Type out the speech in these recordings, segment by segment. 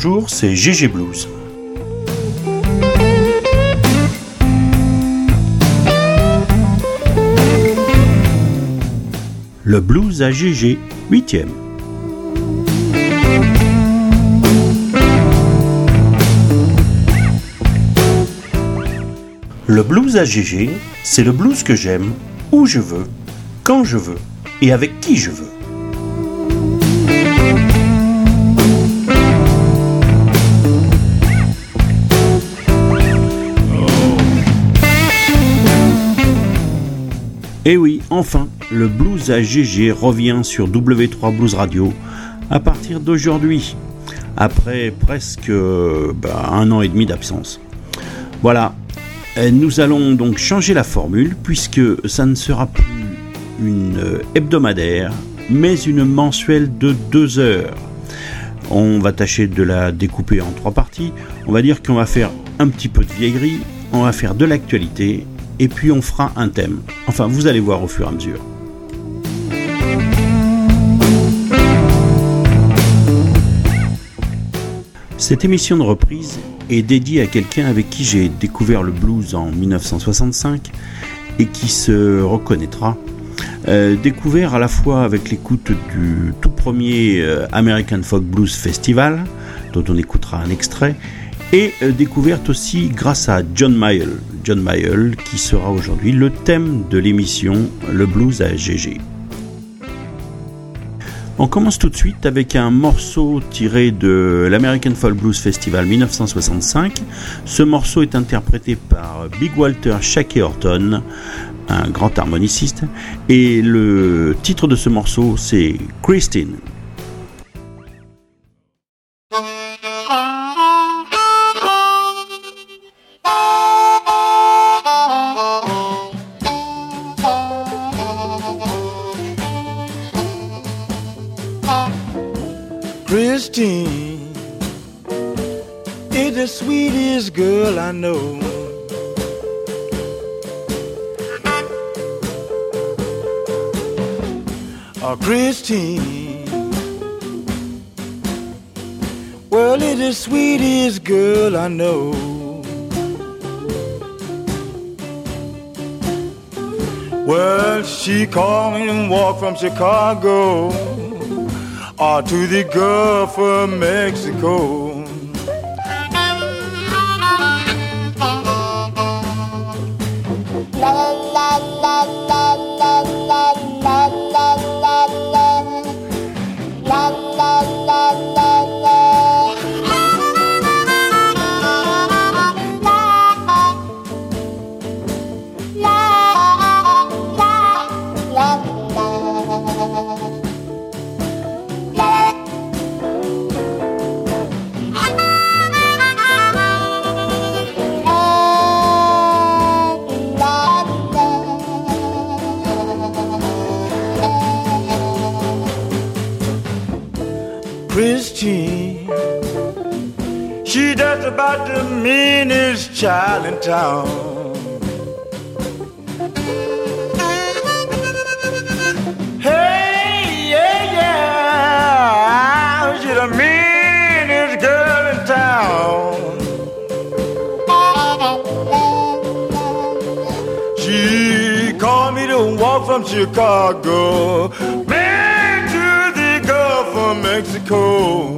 Bonjour, c'est GG Blues. Le blues à GG, 8e. Le blues à GG, c'est le blues que j'aime, où je veux, quand je veux et avec qui je veux. Enfin, le blues à GG revient sur W3 Blues Radio à partir d'aujourd'hui, après presque bah, un an et demi d'absence. Voilà, nous allons donc changer la formule puisque ça ne sera plus une hebdomadaire, mais une mensuelle de deux heures. On va tâcher de la découper en trois parties. On va dire qu'on va faire un petit peu de vieillerie, on va faire de l'actualité et puis on fera un thème. Enfin, vous allez voir au fur et à mesure. Cette émission de reprise est dédiée à quelqu'un avec qui j'ai découvert le blues en 1965 et qui se reconnaîtra. Euh, découvert à la fois avec l'écoute du tout premier euh, American Folk Blues Festival, dont on écoutera un extrait, et euh, découverte aussi grâce à John Mayall. John Mayall qui sera aujourd'hui le thème de l'émission Le Blues à GG. On commence tout de suite avec un morceau tiré de l'American Folk Blues Festival 1965. Ce morceau est interprété par Big Walter Shaky Horton, un grand harmoniciste, et le titre de ce morceau c'est. Christine I know. Well, she called me and walked from Chicago or to the Gulf of Mexico. Child in town. Hey, yeah, yeah, she's the meanest girl in town. She called me to walk from Chicago, Mexico.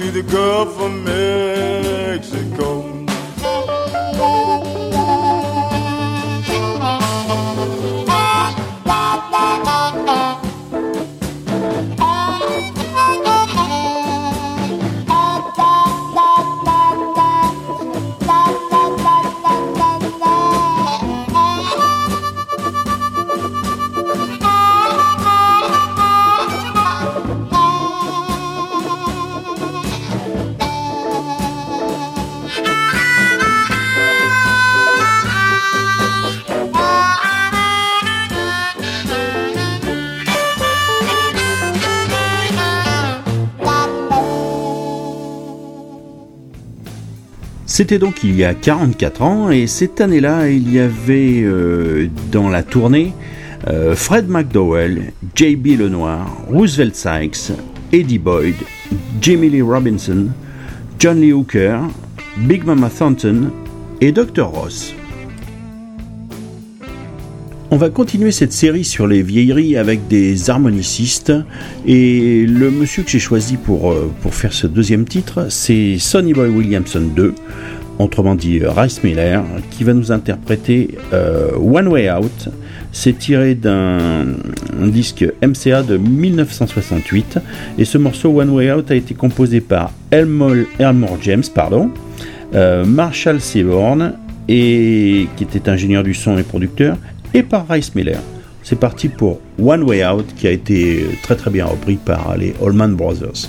To the Donc il y a 44 ans et cette année-là, il y avait euh, dans la tournée euh, Fred McDowell, J.B. Lenoir, Roosevelt Sykes, Eddie Boyd, Jimmy Lee Robinson, John Lee Hooker, Big Mama Thornton et Dr. Ross. On va continuer cette série sur les vieilleries avec des harmonicistes et le monsieur que j'ai choisi pour, euh, pour faire ce deuxième titre, c'est Sonny Boy Williamson 2 autrement dit euh, Rice Miller, qui va nous interpréter euh, One Way Out. C'est tiré d'un disque MCA de 1968 et ce morceau One Way Out a été composé par Elmore, James, pardon, euh, Marshall Seaborn qui était ingénieur du son et producteur et par Rice Miller. C'est parti pour One Way Out qui a été très très bien repris par les Allman Brothers.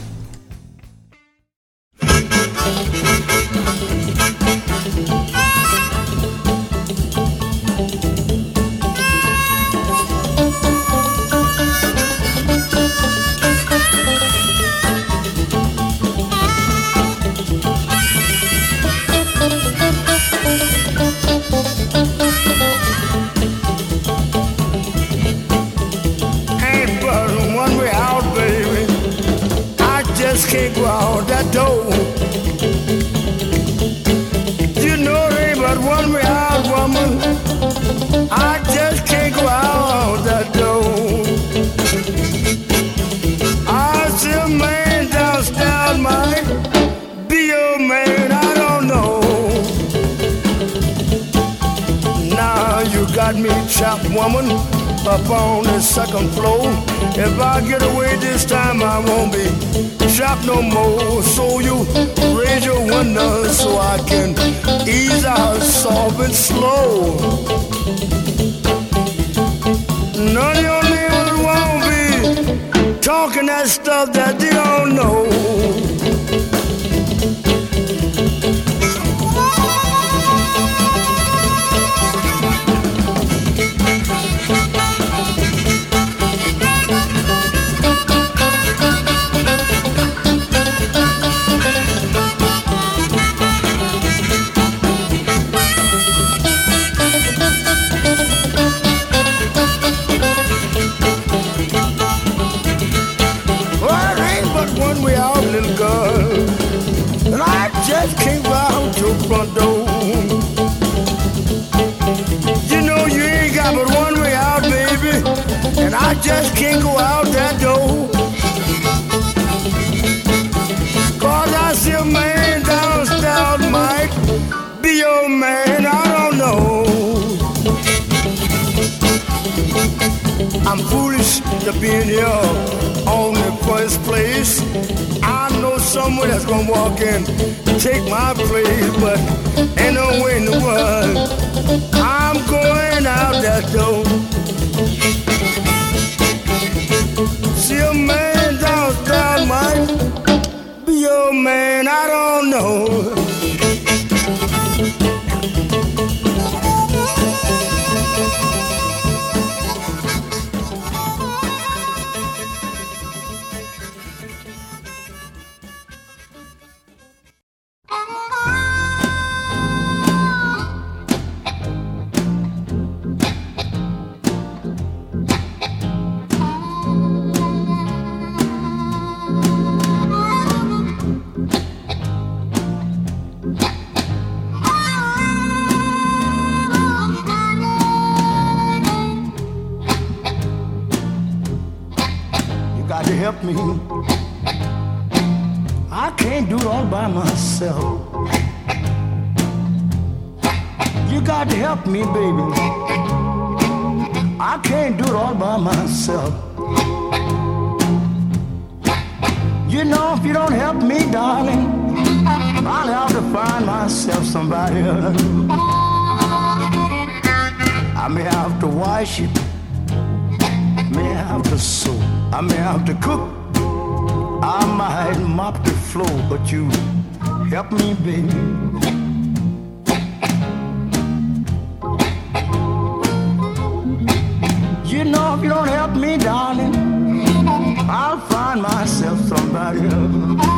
Música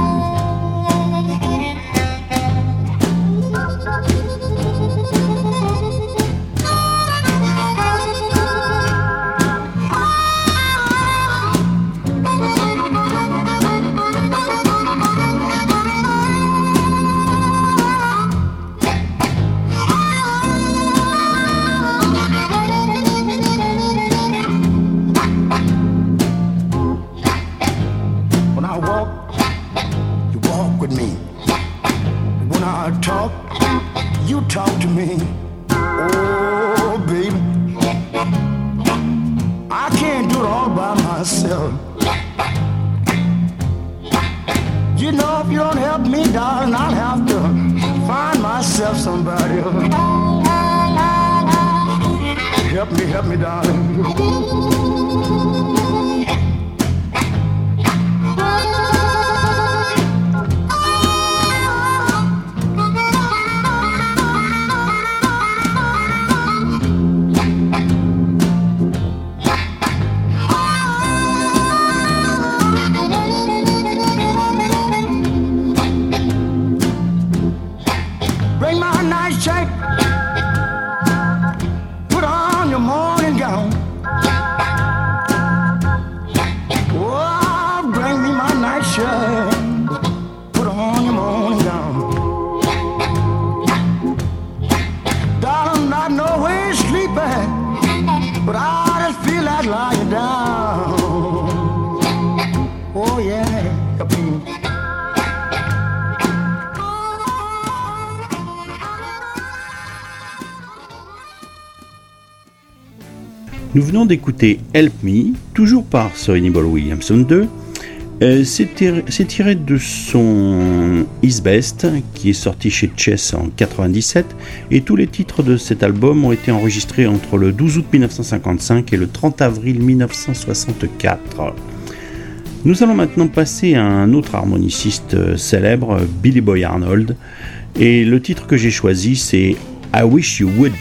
Nous venons d'écouter Help Me, toujours par Ball Williamson 2. Euh, c'est tiré de son Is Best qui est sorti chez Chess en 97 et tous les titres de cet album ont été enregistrés entre le 12 août 1955 et le 30 avril 1964. Nous allons maintenant passer à un autre harmoniciste célèbre, Billy Boy Arnold, et le titre que j'ai choisi c'est I Wish You Would.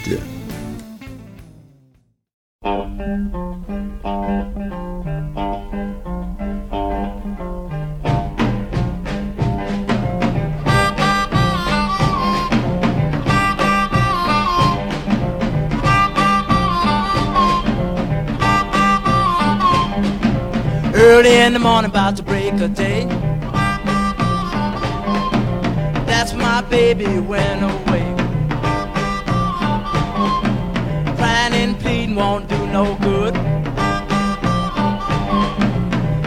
About a day. That's my baby went away. Crying and pleading won't do no good.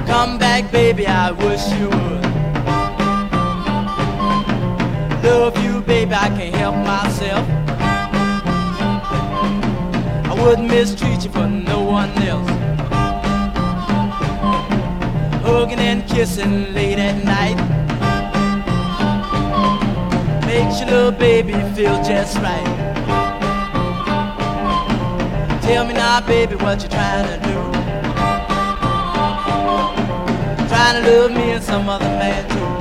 Come back, baby, I wish you would. Love you, baby, I can't help myself. I wouldn't mistreat you for no one else hugging and kissing late at night. Makes your little baby feel just right. Tell me now, baby, what you're trying to do? Trying to love me and some other man too.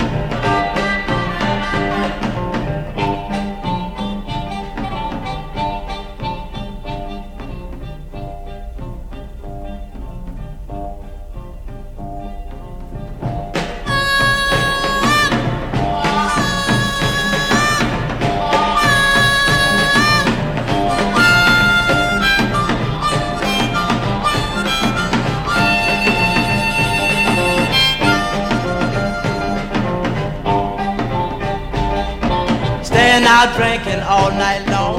All night long.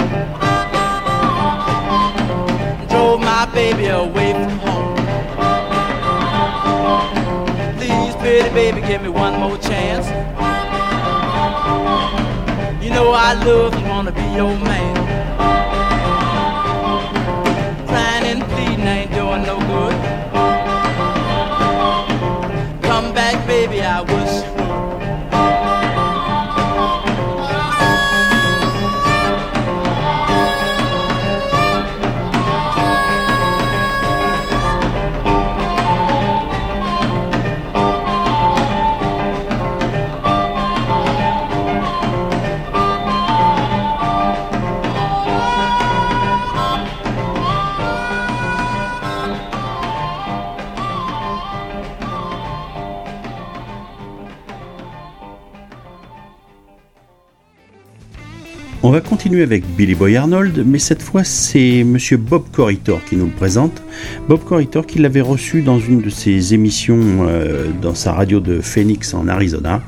Drove my baby away from home. Please, pretty baby, give me one more chance. You know I love and wanna be your man. Continuer avec Billy Boy Arnold, mais cette fois c'est monsieur Bob Corritor qui nous le présente. Bob Corritor qui l'avait reçu dans une de ses émissions euh, dans sa radio de Phoenix en Arizona.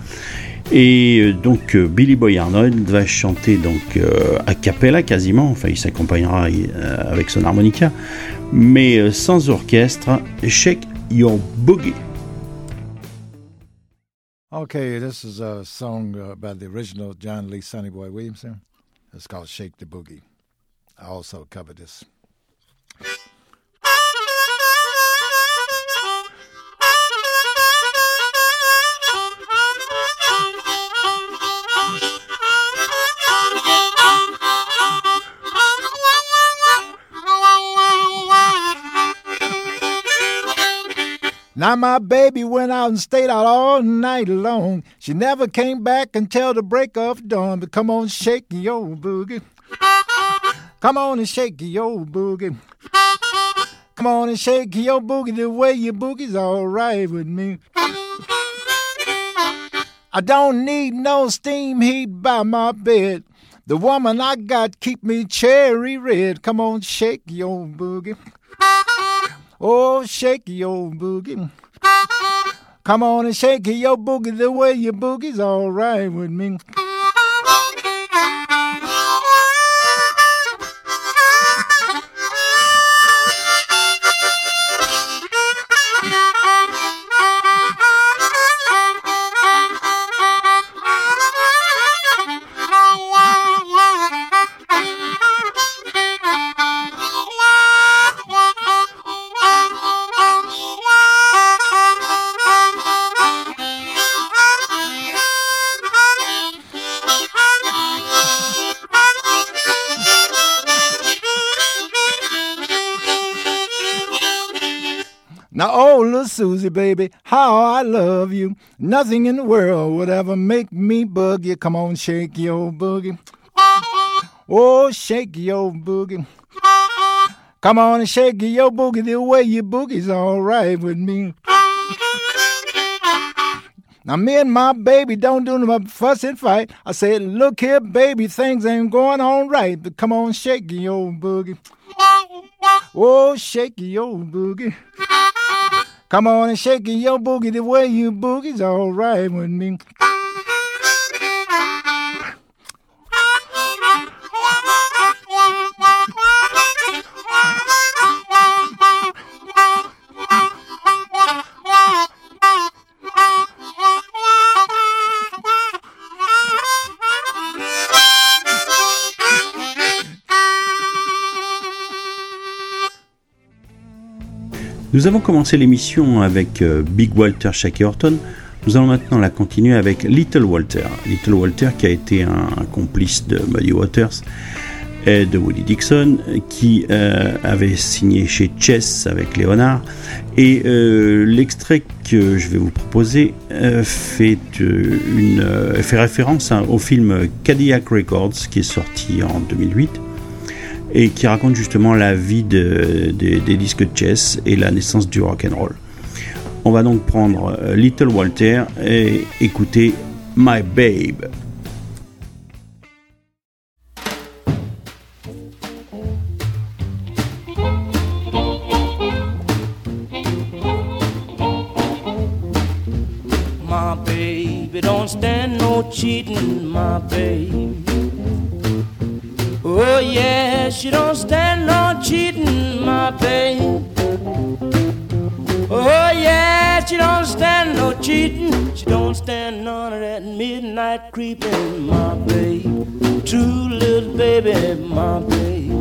Et euh, donc euh, Billy Boy Arnold va chanter donc a cappella quasiment, enfin il s'accompagnera avec son harmonica, mais sans orchestre, Shake Your Boogie. Okay, this is a song uh, by the original John Lee Sonny Boy Williamson. It's called Shake the Boogie. I also cover this. Now my baby went out and stayed out all night long. She never came back until the break of dawn. But come on, shake your boogie. Come on and shake your boogie. Come on and shake your boogie the way your boogie's all right with me. I don't need no steam heat by my bed. The woman I got keep me cherry red. Come on, shake your boogie. Oh, shake your boogie. Come on and shake your boogie the way your boogie's all right with me. Susie, baby, how I love you. Nothing in the world would ever make me bug you. Come on, shake your boogie. Oh, shake your boogie. Come on and shake your boogie the way your boogie's all right with me. Now, me and my baby don't do no fuss and fight. I said, look here, baby, things ain't going on right. But come on, shake your boogie. Oh, shake your boogie. Come on and shake it, your boogie the way you boogie's all right with me. Nous avons commencé l'émission avec euh, Big Walter Shackleton. Nous allons maintenant la continuer avec Little Walter. Little Walter qui a été un, complice de Muddy Waters et de Willie Dixon, qui euh, avait signé chez Chess avec Léonard. Et euh, l'extrait que je vais vous proposer fait référence hein, au film Cadillac Records qui est sorti en 2008 et qui raconte justement la vie de- de- des disques de chess et la naissance du rock and roll. On va donc prendre euh, Little Walter et écouter My Babe. My baby don't stand no cheating, my baby. She don't stand no cheating, my baby. Oh yeah, she don't stand no cheating. She don't stand none of that midnight creeping. My babe, true little baby, my babe.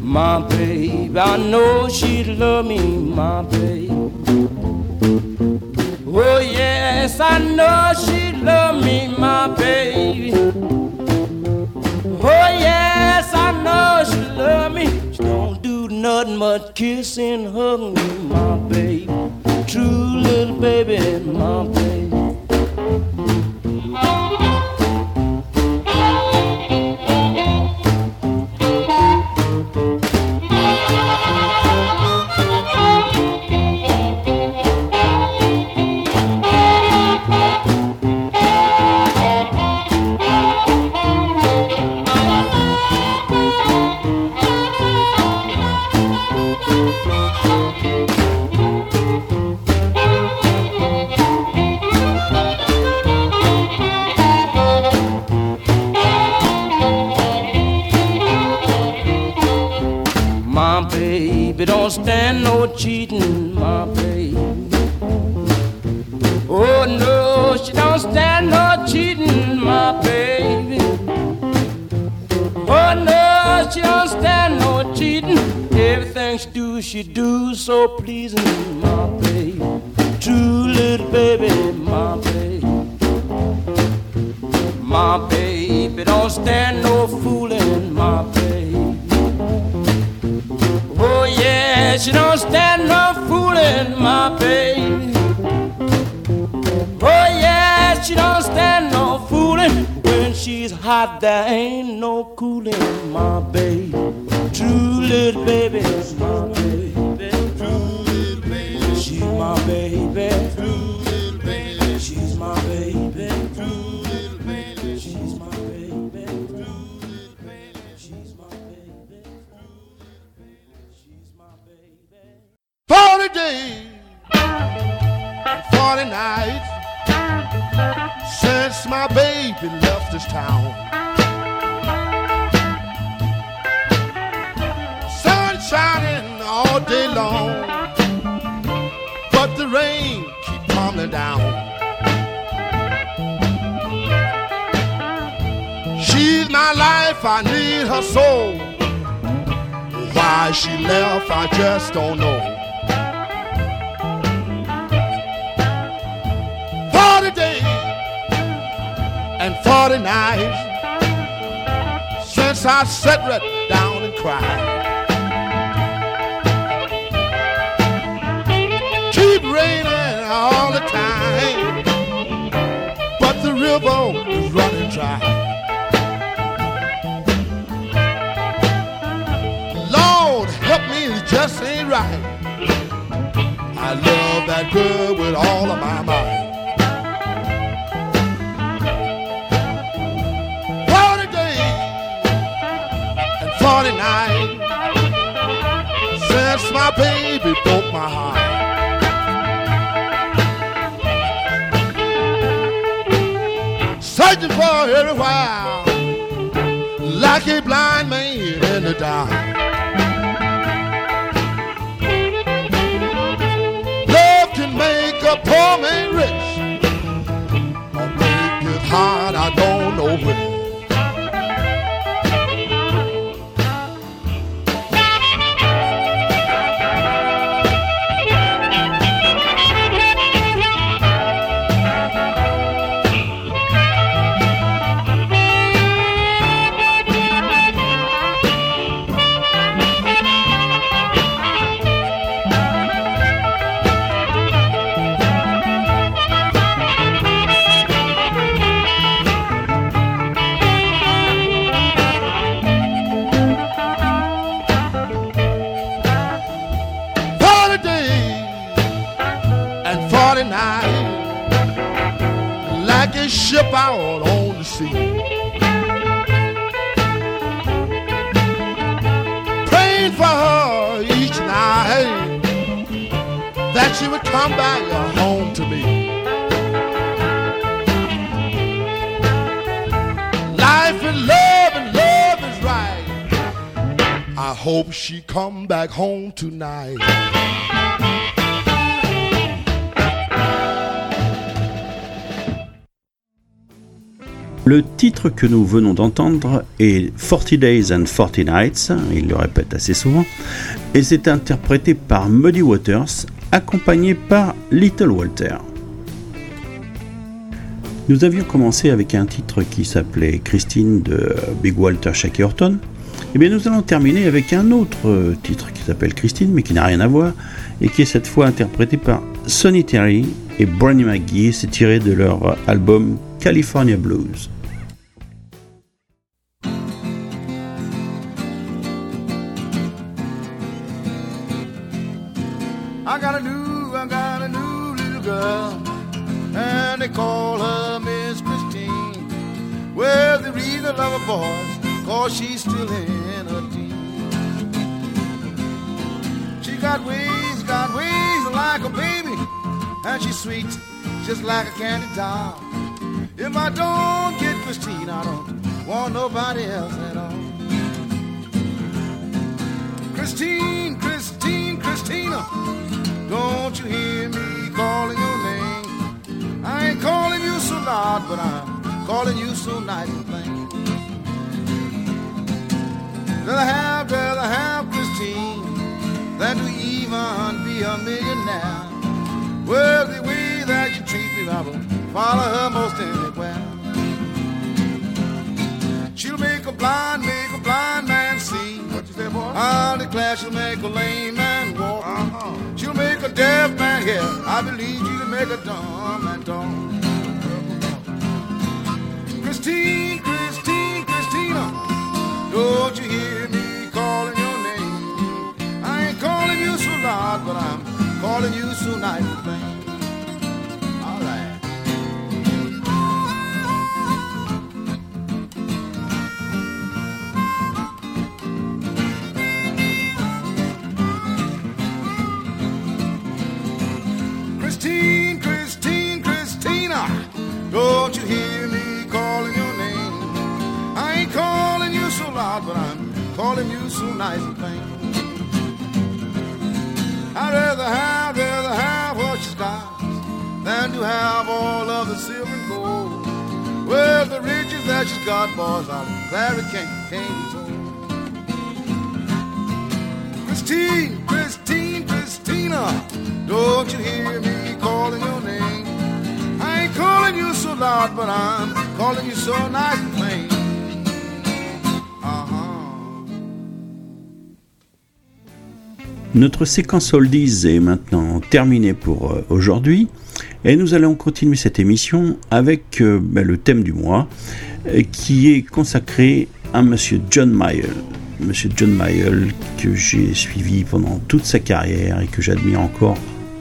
My babe, I know she'd love me, my babe. Oh yes, I know she'd love me, my baby. I know she love me. She don't do nothing but kiss and hug me, my baby. True little baby, my baby. So pleasing, my baby. True little baby, my baby. My baby don't stand no fooling, my baby. Oh yeah, she don't stand no fooling, my baby. Oh yeah, she don't stand no fooling. When she's hot, there ain't no cooling, my baby. True little baby, my baby. 40 days, 40 nights since my baby left this town. Down. She's my life, I need her soul. Why she left, I just don't know. Forty days and forty nights since I sat right down and cried. Keep raining all the time, but the river is running dry. Lord, help me, it just ain't right. I love that girl with all of my mind. Forty days and forty nights since my baby broke my heart. For her everywhere, like a blind man in the dark. Love can make a poor man rich or make it hard, I don't know which. come back home to me. Life and love and love is right. I hope she come back home tonight. Le titre que nous venons d'entendre est 40 Days and 40 Nights, il le répète assez souvent, et c'est interprété par Muddy Waters accompagné par Little Walter. Nous avions commencé avec un titre qui s'appelait Christine de Big Walter Shackleton. Et eh bien nous allons terminer avec un autre titre qui s'appelle Christine mais qui n'a rien à voir et qui est cette fois interprété par Sonny Terry et Bernie McGee. C'est tiré de leur album California Blues. They call her Miss Christine. Well, the reason I love her boys, cause she's still in her teens. She got ways, got ways like a baby, and she's sweet, just like a candy doll. If I don't get Christine, I don't want nobody else at all. Christine, Christine, Christina. Don't you hear me calling your name? I ain't calling you so loud, but I'm calling you so nice and plain. Rather have, rather have Christine than to even be a millionaire. Well, the way that you treat me, I will follow her most anywhere. She'll make a blind, make a blind man see. What you say, boy? I'll declare she'll make a lame man walk. Uh-huh. Make a deaf man hear. I believe you to make a dumb man dumb. Christine, Christine, Christina, don't you hear me calling your name? I ain't calling you so loud, but I'm calling you so nice and plain. Don't you hear me calling your name? I ain't calling you so loud, but I'm calling you so nice and plain. I'd rather have, rather have what she's got than to have all of the silver and gold. Well, the riches that she's got, boys, I'm glad it can't, can't be told. Christine, Christine, Christina, don't you hear me calling your name? Calling you so loud, but I'm calling you so. Uh-huh. Notre séquence oldies est maintenant terminée pour euh, aujourd'hui et nous allons continuer cette émission avec euh, ben, le thème du mois euh, qui est consacré à Monsieur John Mayall. Monsieur John Mayall que j'ai suivi pendant toute sa carrière et que j'admire encore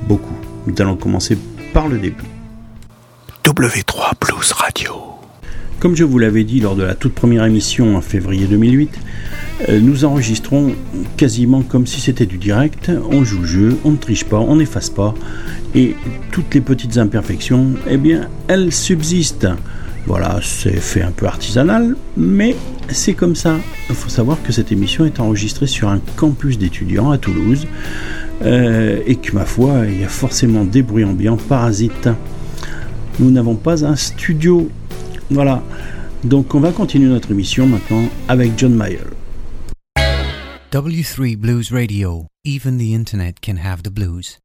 beaucoup. Nous allons commencer par le début. W3 Blues Radio. Comme je vous l'avais dit lors de la toute première émission en février 2008, euh, nous enregistrons quasiment comme si c'était du direct. On joue jeu, on ne triche pas, on n'efface pas. Et toutes les petites imperfections, eh bien, elles subsistent. Voilà, c'est fait un peu artisanal, mais c'est comme ça. Il faut savoir que cette émission est enregistrée sur un campus d'étudiants à Toulouse. euh, et que ma foi, il y a forcément des bruits ambiants parasites. Nous n'avons pas un studio. Voilà. Donc on va continuer notre émission maintenant avec John Mayer. W3 Blues Radio. Even the internet can have the blues.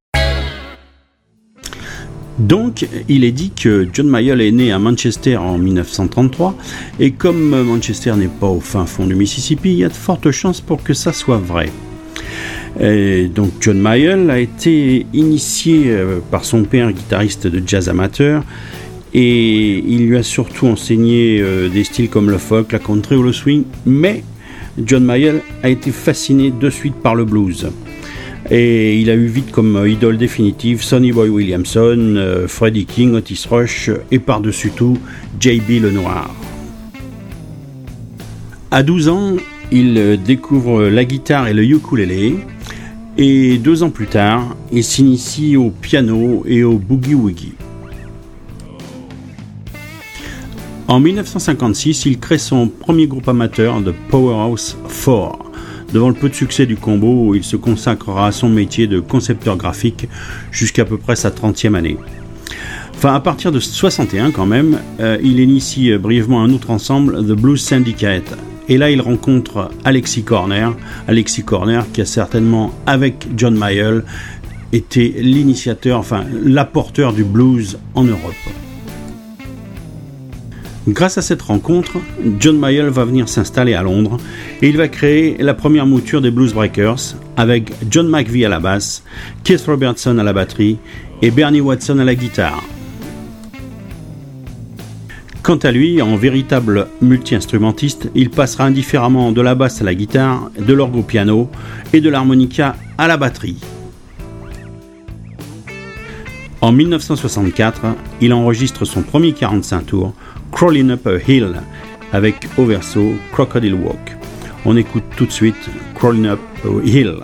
Donc, il est dit que John Mayall est né à Manchester en 1933, et comme Manchester n'est pas au fin fond du Mississippi, il y a de fortes chances pour que ça soit vrai. Donc, John Mayall a été initié euh, par son père, guitariste de jazz amateur, et il lui a surtout enseigné euh, des styles comme le folk, la country ou le swing, mais John Mayall a été fasciné de suite par le blues. Et il a eu vite comme idole définitive Sonny Boy Williamson, euh, Freddie King, Otis Rush et par-dessus tout JB Lenoir. À 12 ans, il euh, découvre la guitare et le ukulélé. Et deux ans plus tard, il s'initie au piano et au boogie-woogie. En 1956, il crée son premier groupe amateur, The Powerhouse 4. Devant le peu de succès du combo, il se consacrera à son métier de concepteur graphique jusqu'à peu près sa 30e année. Enfin, à partir de 61 quand même, euh, il initie brièvement un autre ensemble, The Blues Syndicate. Et là, il rencontre Alexis Corner. Alexis Corner qui a certainement, avec John Mayall, été l'initiateur, enfin l'apporteur du blues en Europe. Grâce à cette rencontre, John Mayall va venir s'installer à Londres et il va créer la première mouture des Blues Breakers avec John McVie à la basse, Keith Robertson à la batterie et Bernie Watson à la guitare. Quant à lui, en véritable multi-instrumentiste, il passera indifféremment de la basse à la guitare, de l'orgue au piano et de l'harmonica à la batterie. En 1964, il enregistre son premier 45 tours Crawling Up a Hill avec au verso Crocodile Walk. On écoute tout de suite Crawling Up a Hill.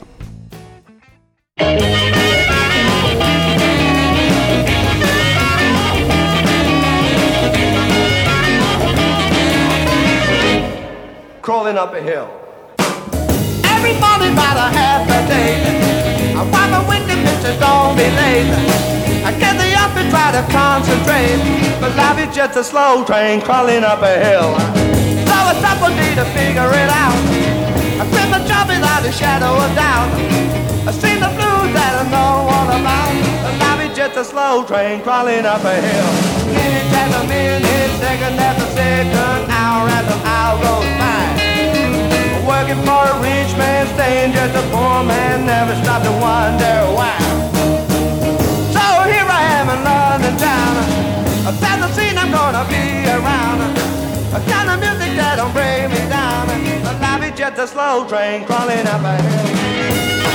Crawling up a hill. Everybody about a half a day. I wipe my window pictures, don't be late. I get the up and try to concentrate, but life is just a slow train crawling up a hill. So it's up for me to figure it out. I quit my job without a shadow of doubt. I seen the blues that I know all about. But life is just a slow train crawling up a hill. Minute after minute, second after second, hour after hour goes by. Working for a rich man, staying just a poor man, never stop to wonder why So here I am in London town. That's the scene I'm gonna be around. A kind of music that don't bring me down. Life is just a slow train crawling up a hill.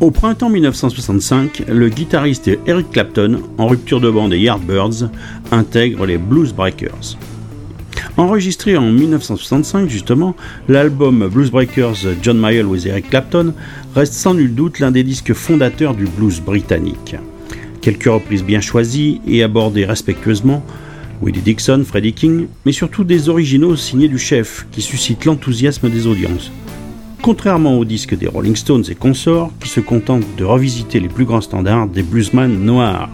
Au printemps 1965, le guitariste Eric Clapton, en rupture de bande des Yardbirds, intègre les Blues Breakers. Enregistré en 1965 justement, l'album Blues Breakers John Mayall with Eric Clapton reste sans nul doute l'un des disques fondateurs du blues britannique. Quelques reprises bien choisies et abordées respectueusement, Willie Dixon, Freddie King, mais surtout des originaux signés du chef qui suscitent l'enthousiasme des audiences. Contrairement aux disques des Rolling Stones et consorts qui se contentent de revisiter les plus grands standards des bluesman noirs.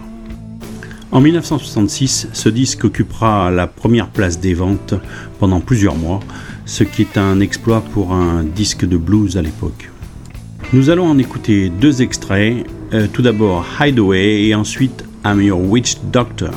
En 1966, ce disque occupera la première place des ventes pendant plusieurs mois, ce qui est un exploit pour un disque de blues à l'époque. Nous allons en écouter deux extraits, euh, tout d'abord Hideaway et ensuite I'm Your Witch Doctor.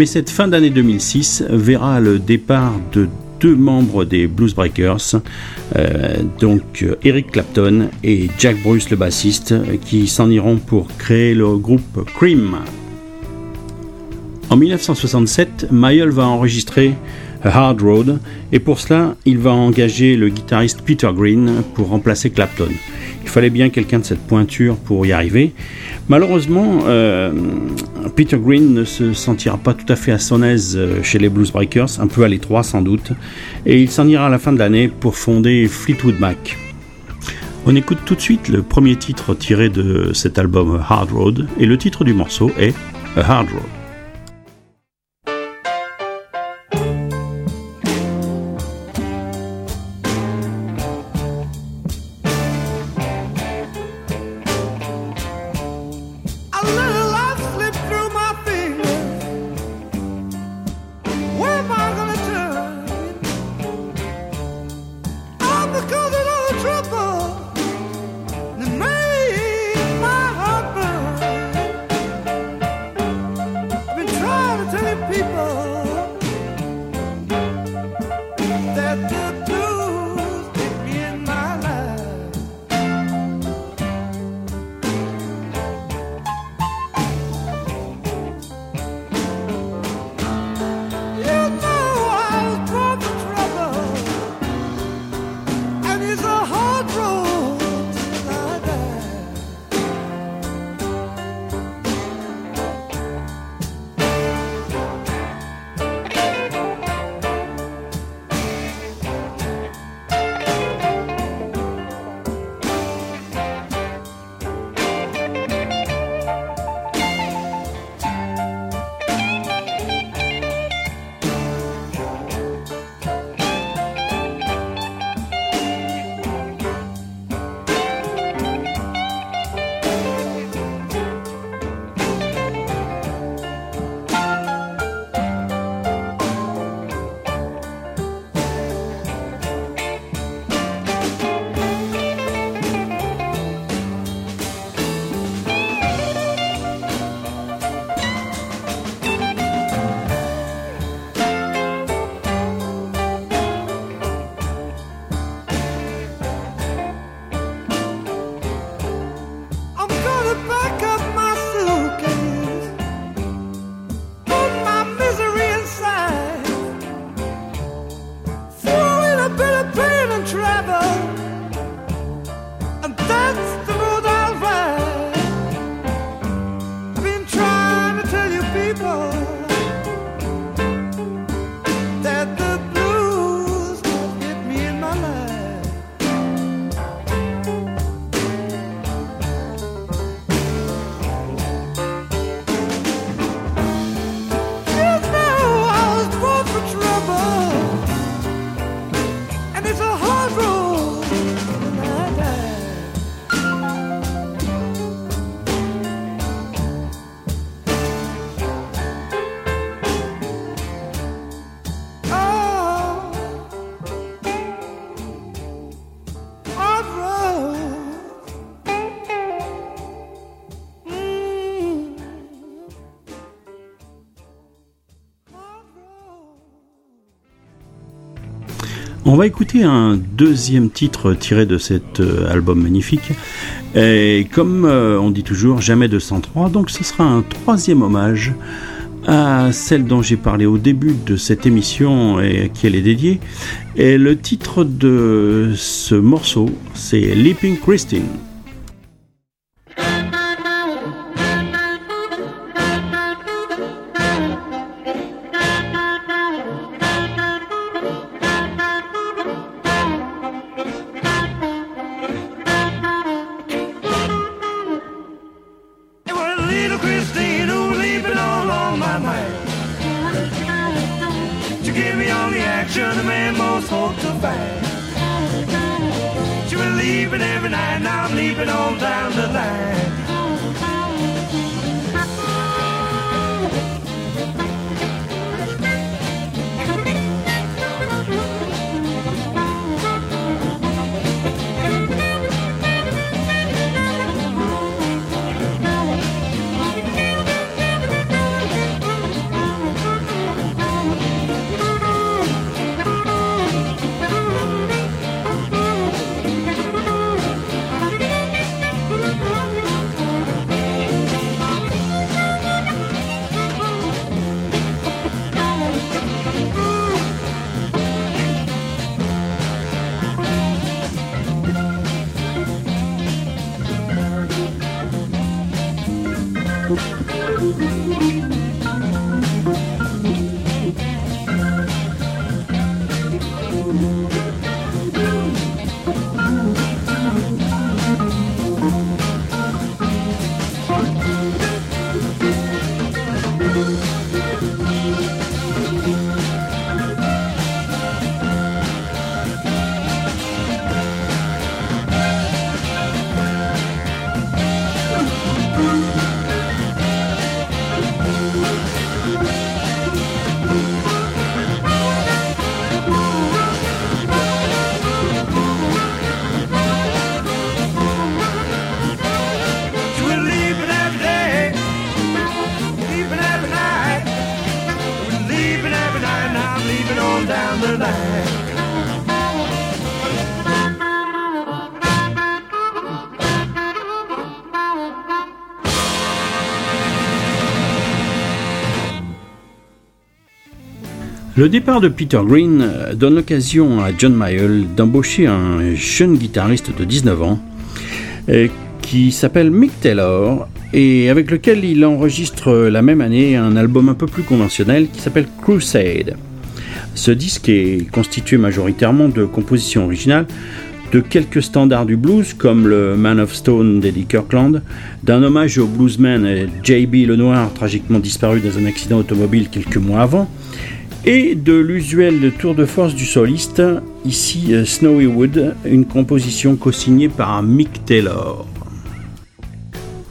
Mais cette fin d'année 2006 verra le départ de deux membres des Blues Breakers, euh, donc euh, Eric Clapton et Jack Bruce le bassiste, qui s'en iront pour créer le groupe Cream. En 1967, Mayall va enregistrer Hard Road et pour cela, il va engager le guitariste Peter Green pour remplacer Clapton. Il fallait bien quelqu'un de cette pointure pour y arriver. Malheureusement, euh, Peter Green ne se sentira pas tout à fait à son aise euh, chez les Blues Breakers, un peu à l'étroit sans doute, et il s'en ira à la fin de l'année pour fonder Fleetwood Mac. On écoute tout de suite le premier titre tiré de cet album Hard Road, et le titre du morceau est A Hard Road. On va écouter un deuxième titre tiré de cet euh, album magnifique. Et comme euh, on dit toujours, jamais 203, donc ce sera un troisième hommage à celle dont j'ai parlé au début de cette émission et à qui elle est dédiée. Et le titre de ce morceau, c'est Leaping Christine. Le départ de Peter Green euh, donne l'occasion à John Mayall d'embaucher un jeune guitariste de 19 ans euh, qui s'appelle Mick Taylor et avec lequel il enregistre la même année un album un peu plus conventionnel qui s'appelle Crusade. Ce disque est constitué majoritairement de compositions originales, de quelques standards du blues comme le Man of Stone d'Eddie Kirkland, d'un hommage au bluesman J.B. Lenoir tragiquement disparu dans un accident automobile quelques mois avant, et de l'usuel tour de force du soliste, ici euh, Snowy Wood, une composition co-signée par Mick Taylor.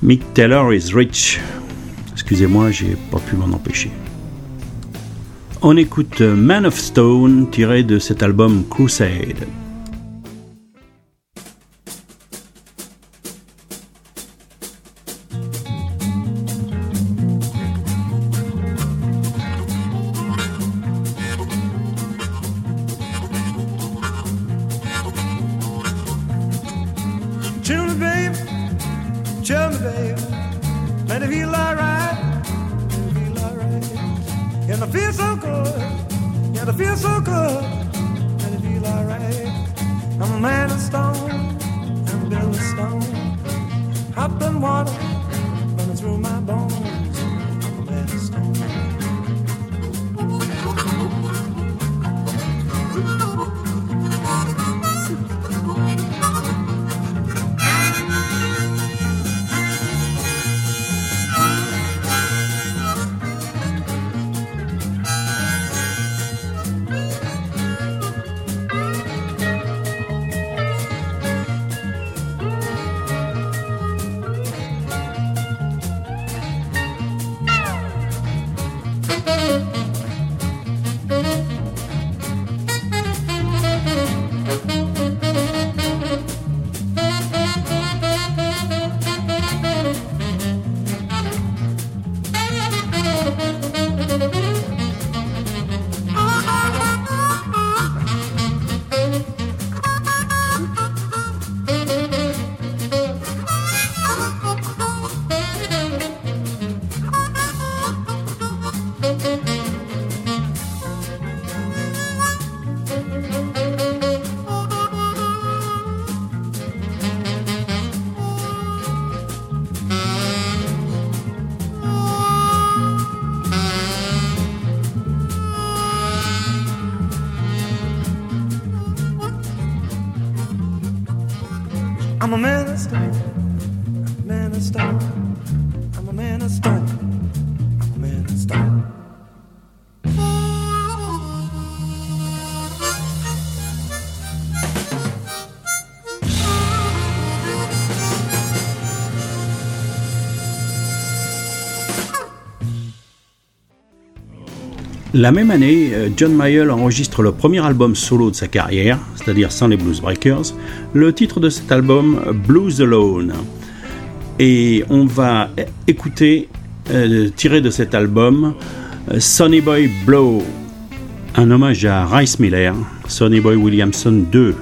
Mick Taylor is rich. Excusez-moi, j'ai pas pu m'en empêcher. On écoute Man of Stone tiré de cet album Crusade. La même année, euh, John Mayall enregistre le premier album solo de sa carrière, c'est-à-dire sans les Blues Breakers. Le titre de cet album, Blues Alone. Et on va écouter, euh, tiré de cet album, euh, Sonny Boy Blow, un hommage à Rice Miller, Sonny Boy Williamson 2.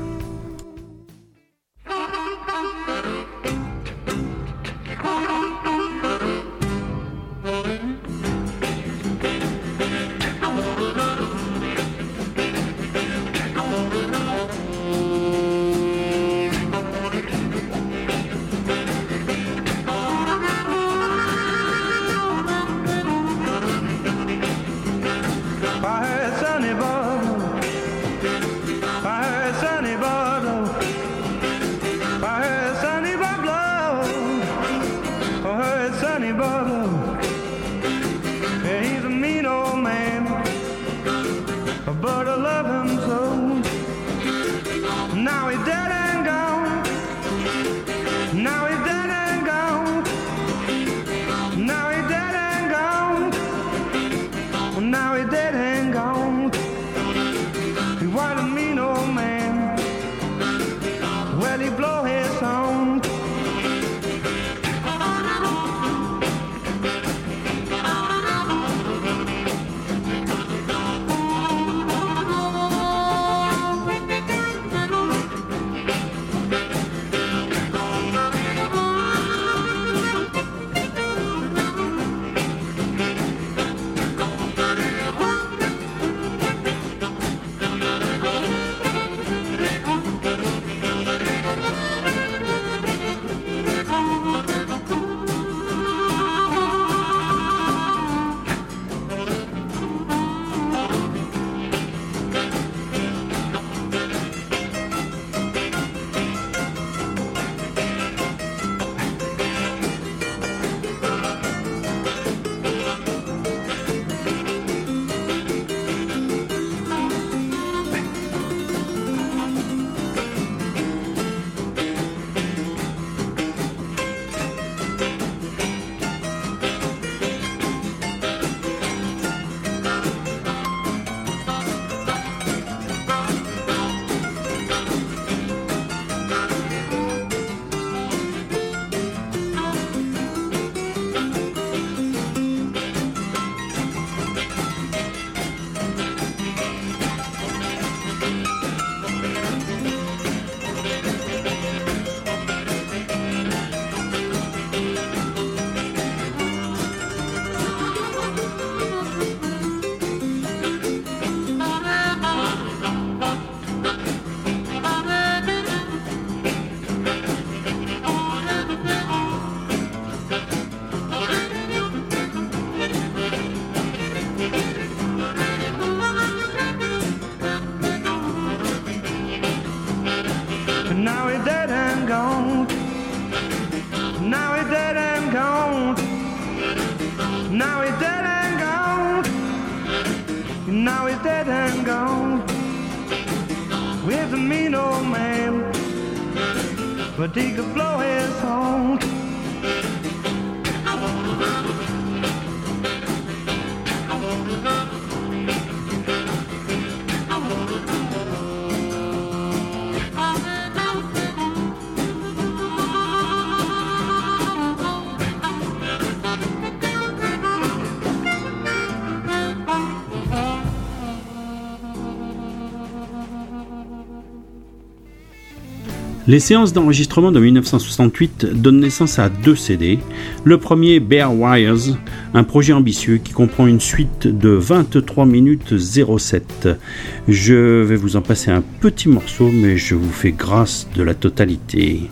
Les séances d'enregistrement de 1968 donnent naissance à deux CD. Le premier, Bear Wires, un projet ambitieux qui comprend une suite de 23 minutes 07. Je vais vous en passer un petit morceau, mais je vous fais grâce de la totalité.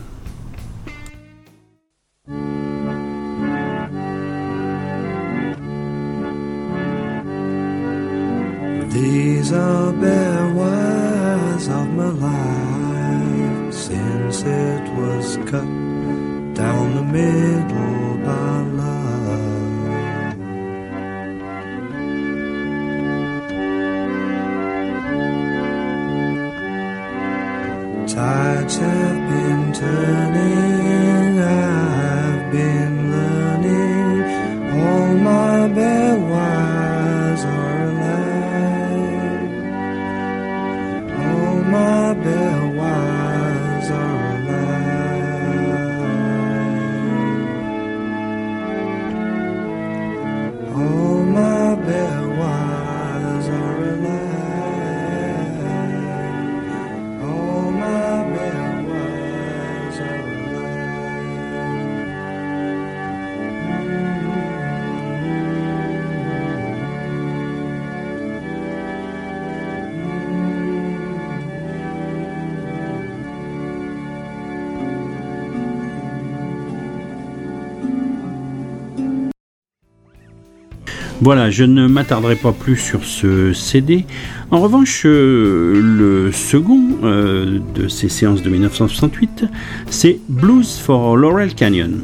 Voilà, je ne m'attarderai pas plus sur ce CD. En revanche, euh, le second euh, de ces séances de 1968, c'est Blues for Laurel Canyon.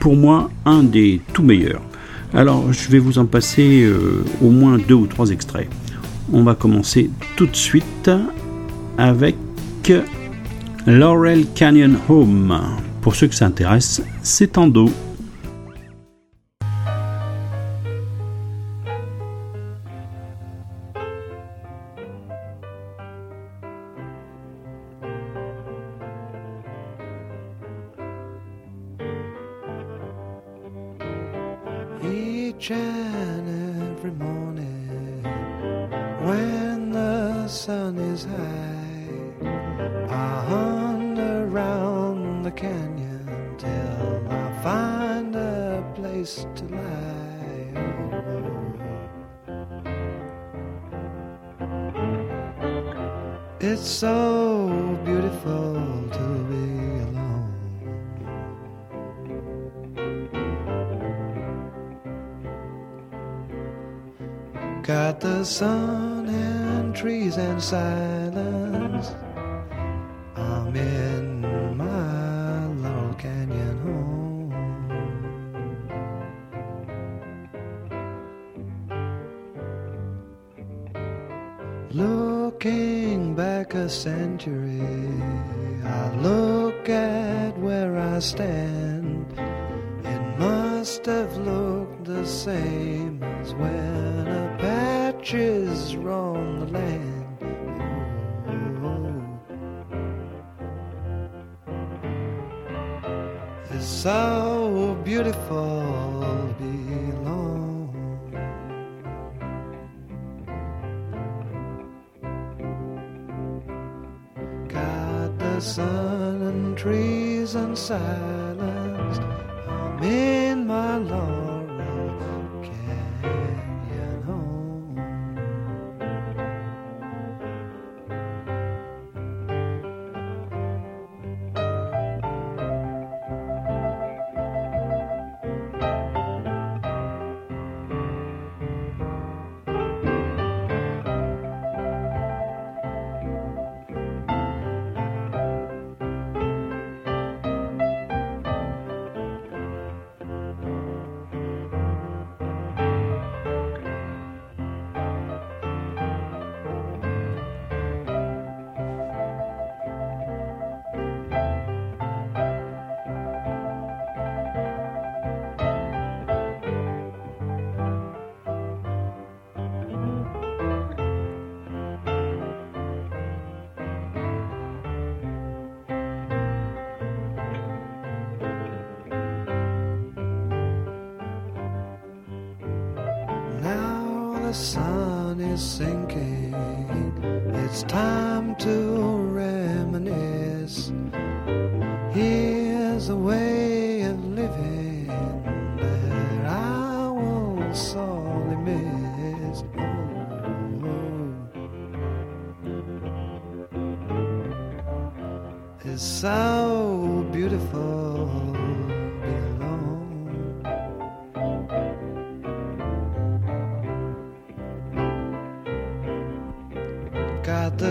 Pour moi, un des tout meilleurs. Alors, je vais vous en passer euh, au moins deux ou trois extraits. On va commencer tout de suite avec Laurel Canyon Home. Pour ceux que ça intéresse, c'est en dos. And every morning when the sun is high. I hunt around the canyon till I find a place to lie. It's so the sun and trees and silence.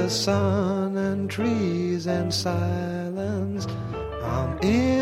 The sun and trees and silence. I'm in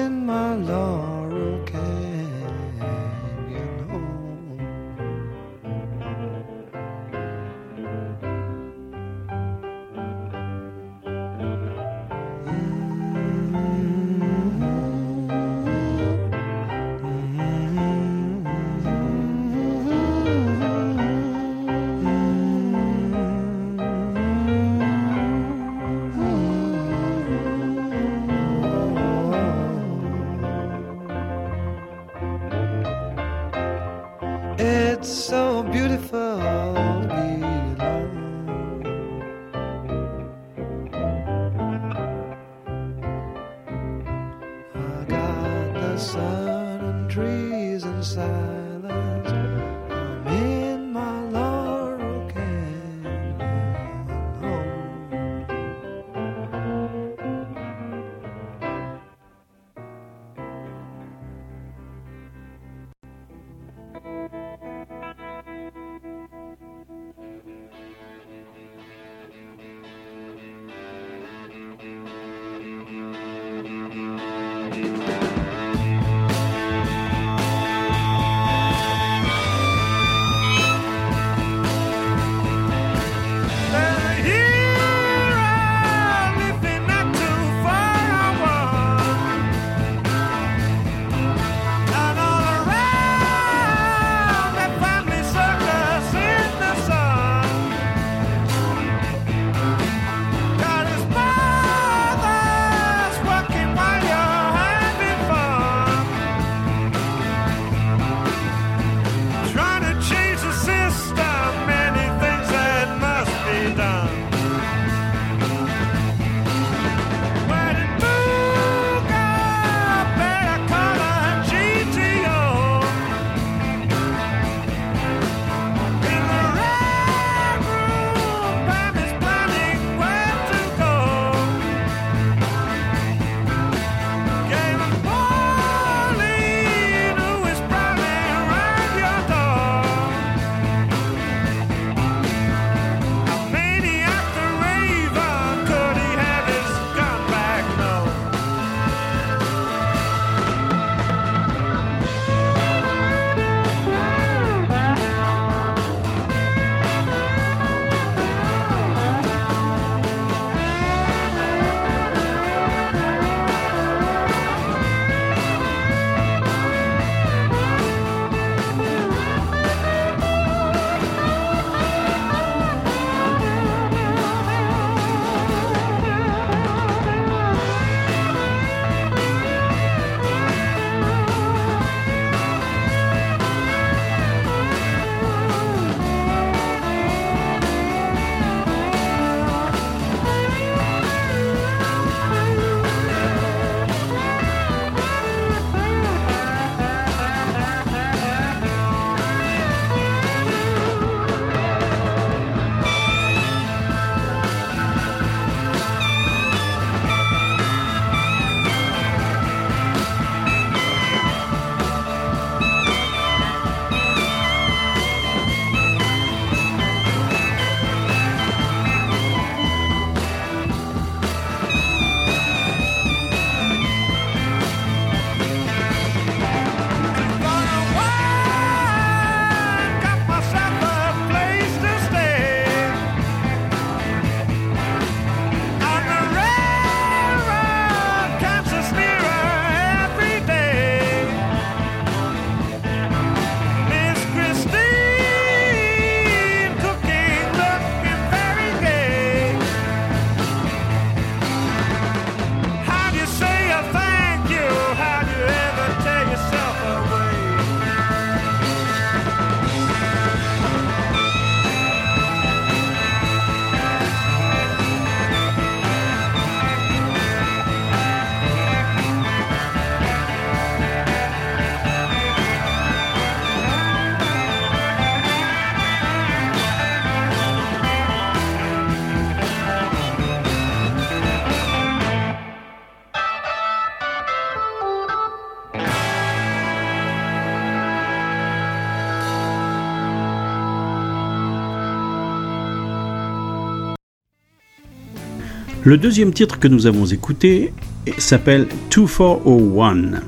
Le deuxième titre que nous avons écouté s'appelle 2401.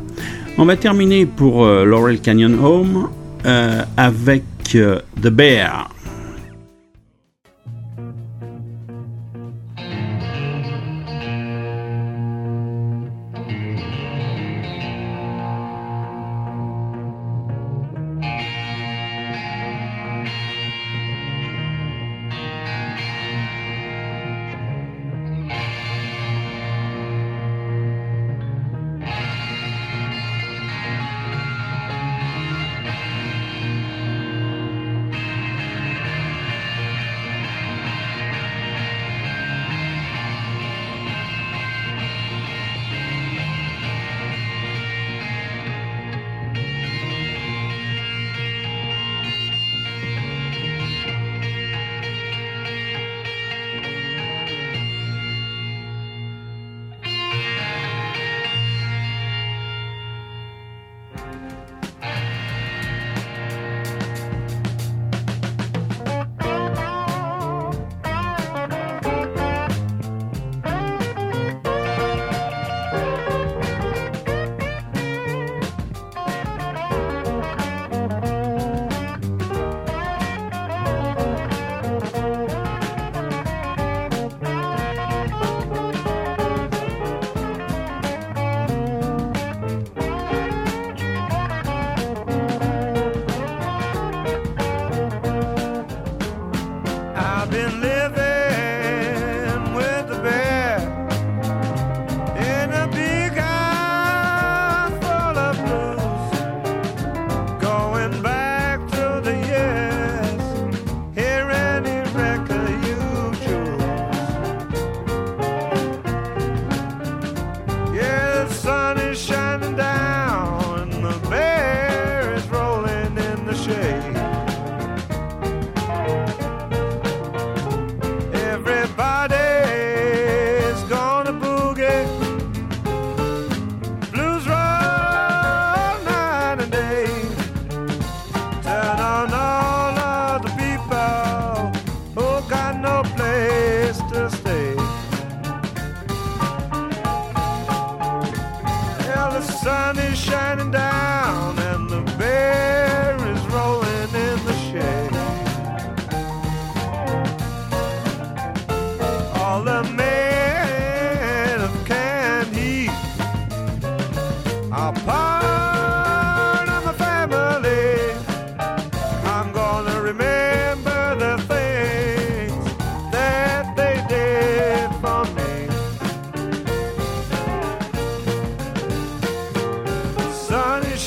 On va terminer pour euh, Laurel Canyon Home euh, avec euh, The Bear.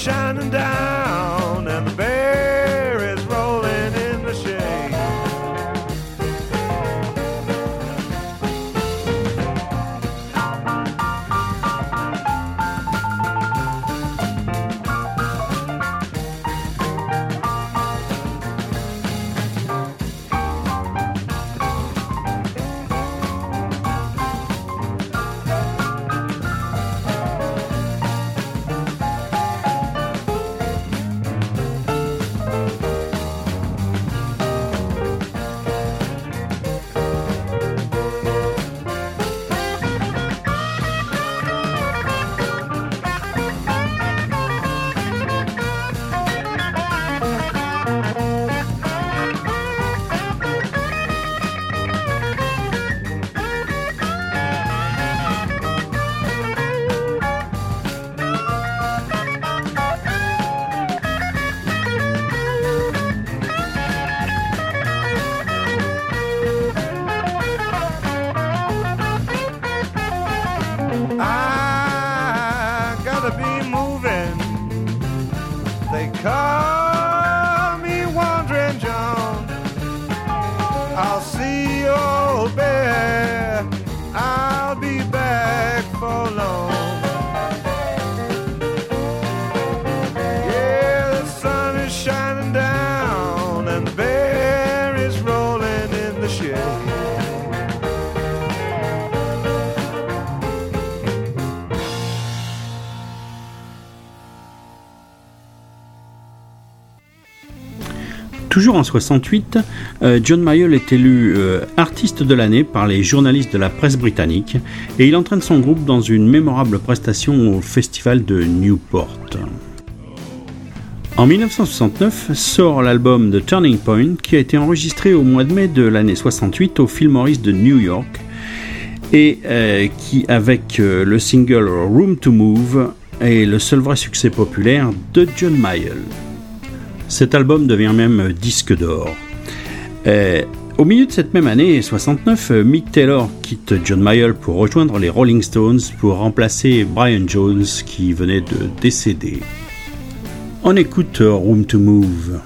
shining down. En 68, euh, John Mayall est élu euh, artiste de l'année par les journalistes de la presse britannique et il entraîne son groupe dans une mémorable prestation au festival de Newport. En 1969 sort l'album The Turning Point qui a été enregistré au mois de mai de l'année 68 au Philmoris de New York et euh, qui avec le single Room to Move est le seul vrai succès populaire de John Mayall. Cet album devient même disque d'or. Euh, au milieu de cette même année, 69, Mick Taylor quitte John Mayall pour rejoindre les Rolling Stones pour remplacer Brian Jones qui venait de décéder. On écoute Room to Move.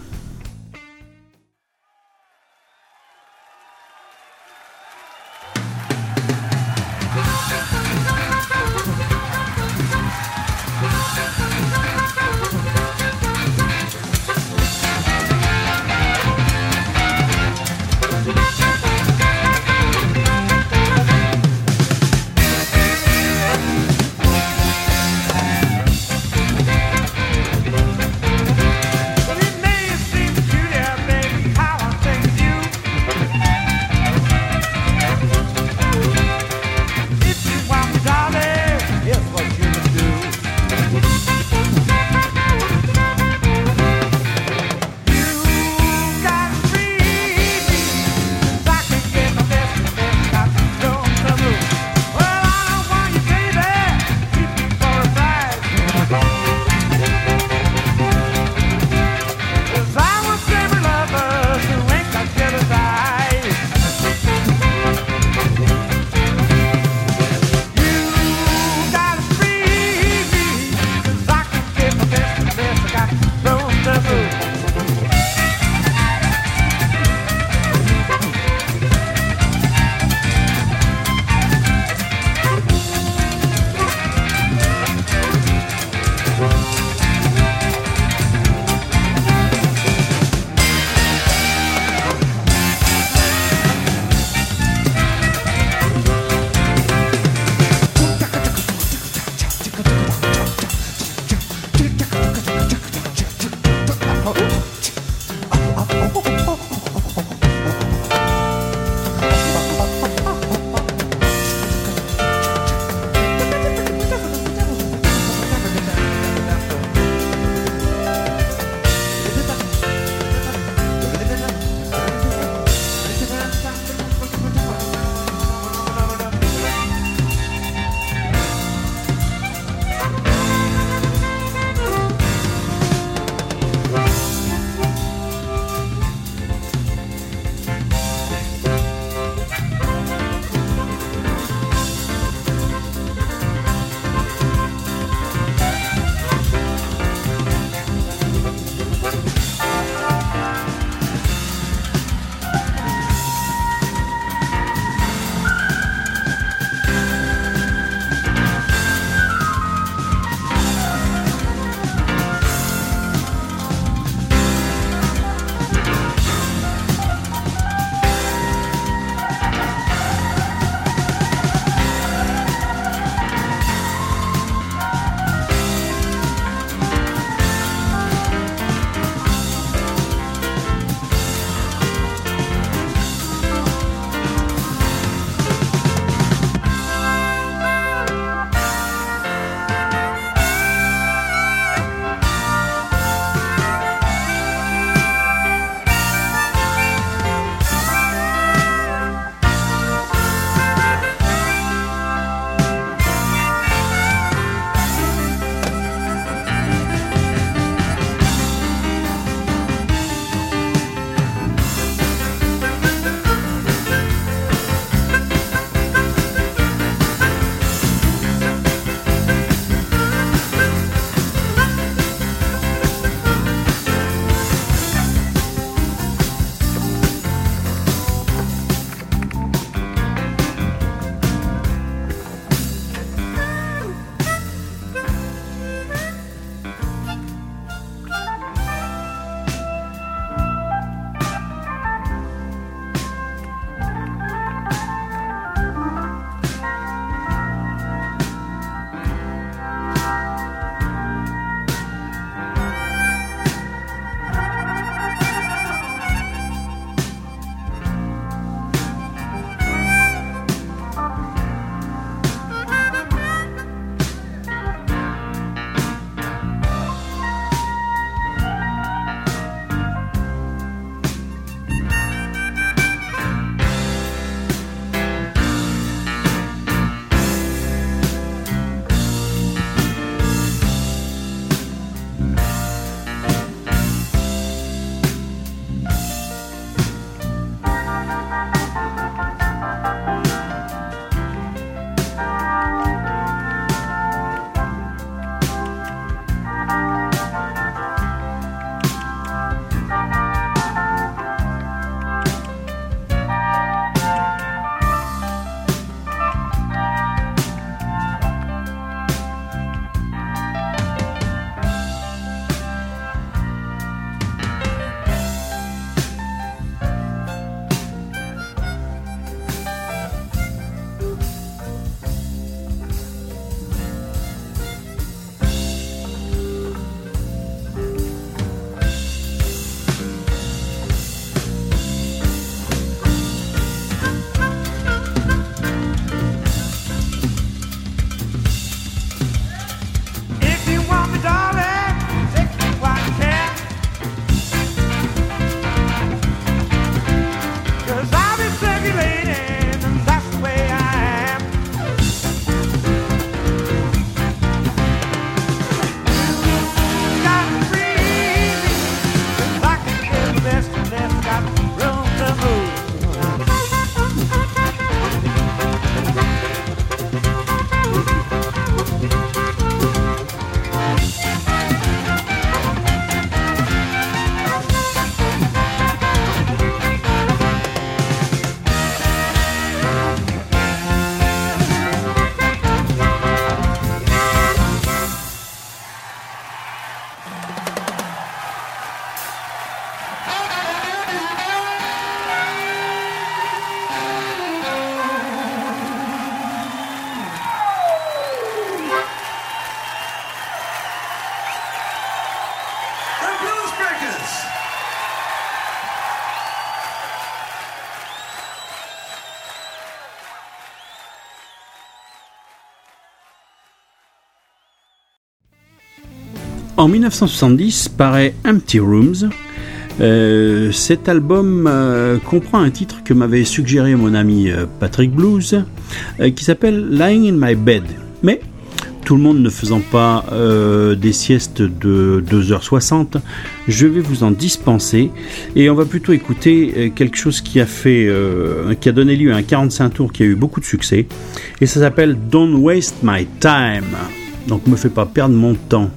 En 1970 paraît Empty Rooms. Euh, cet album euh, comprend un titre que m'avait suggéré mon ami euh, Patrick Blues, qui s'appelle Lying in My Bed. Mais tout le monde ne faisant pas des siestes de 2h60, je vais vous en dispenser et on va plutôt écouter quelque chose qui a fait, qui a donné lieu à un 45 tours qui a eu beaucoup de succès et ça s'appelle Don't Waste My Time. Donc me fais pas perdre mon temps.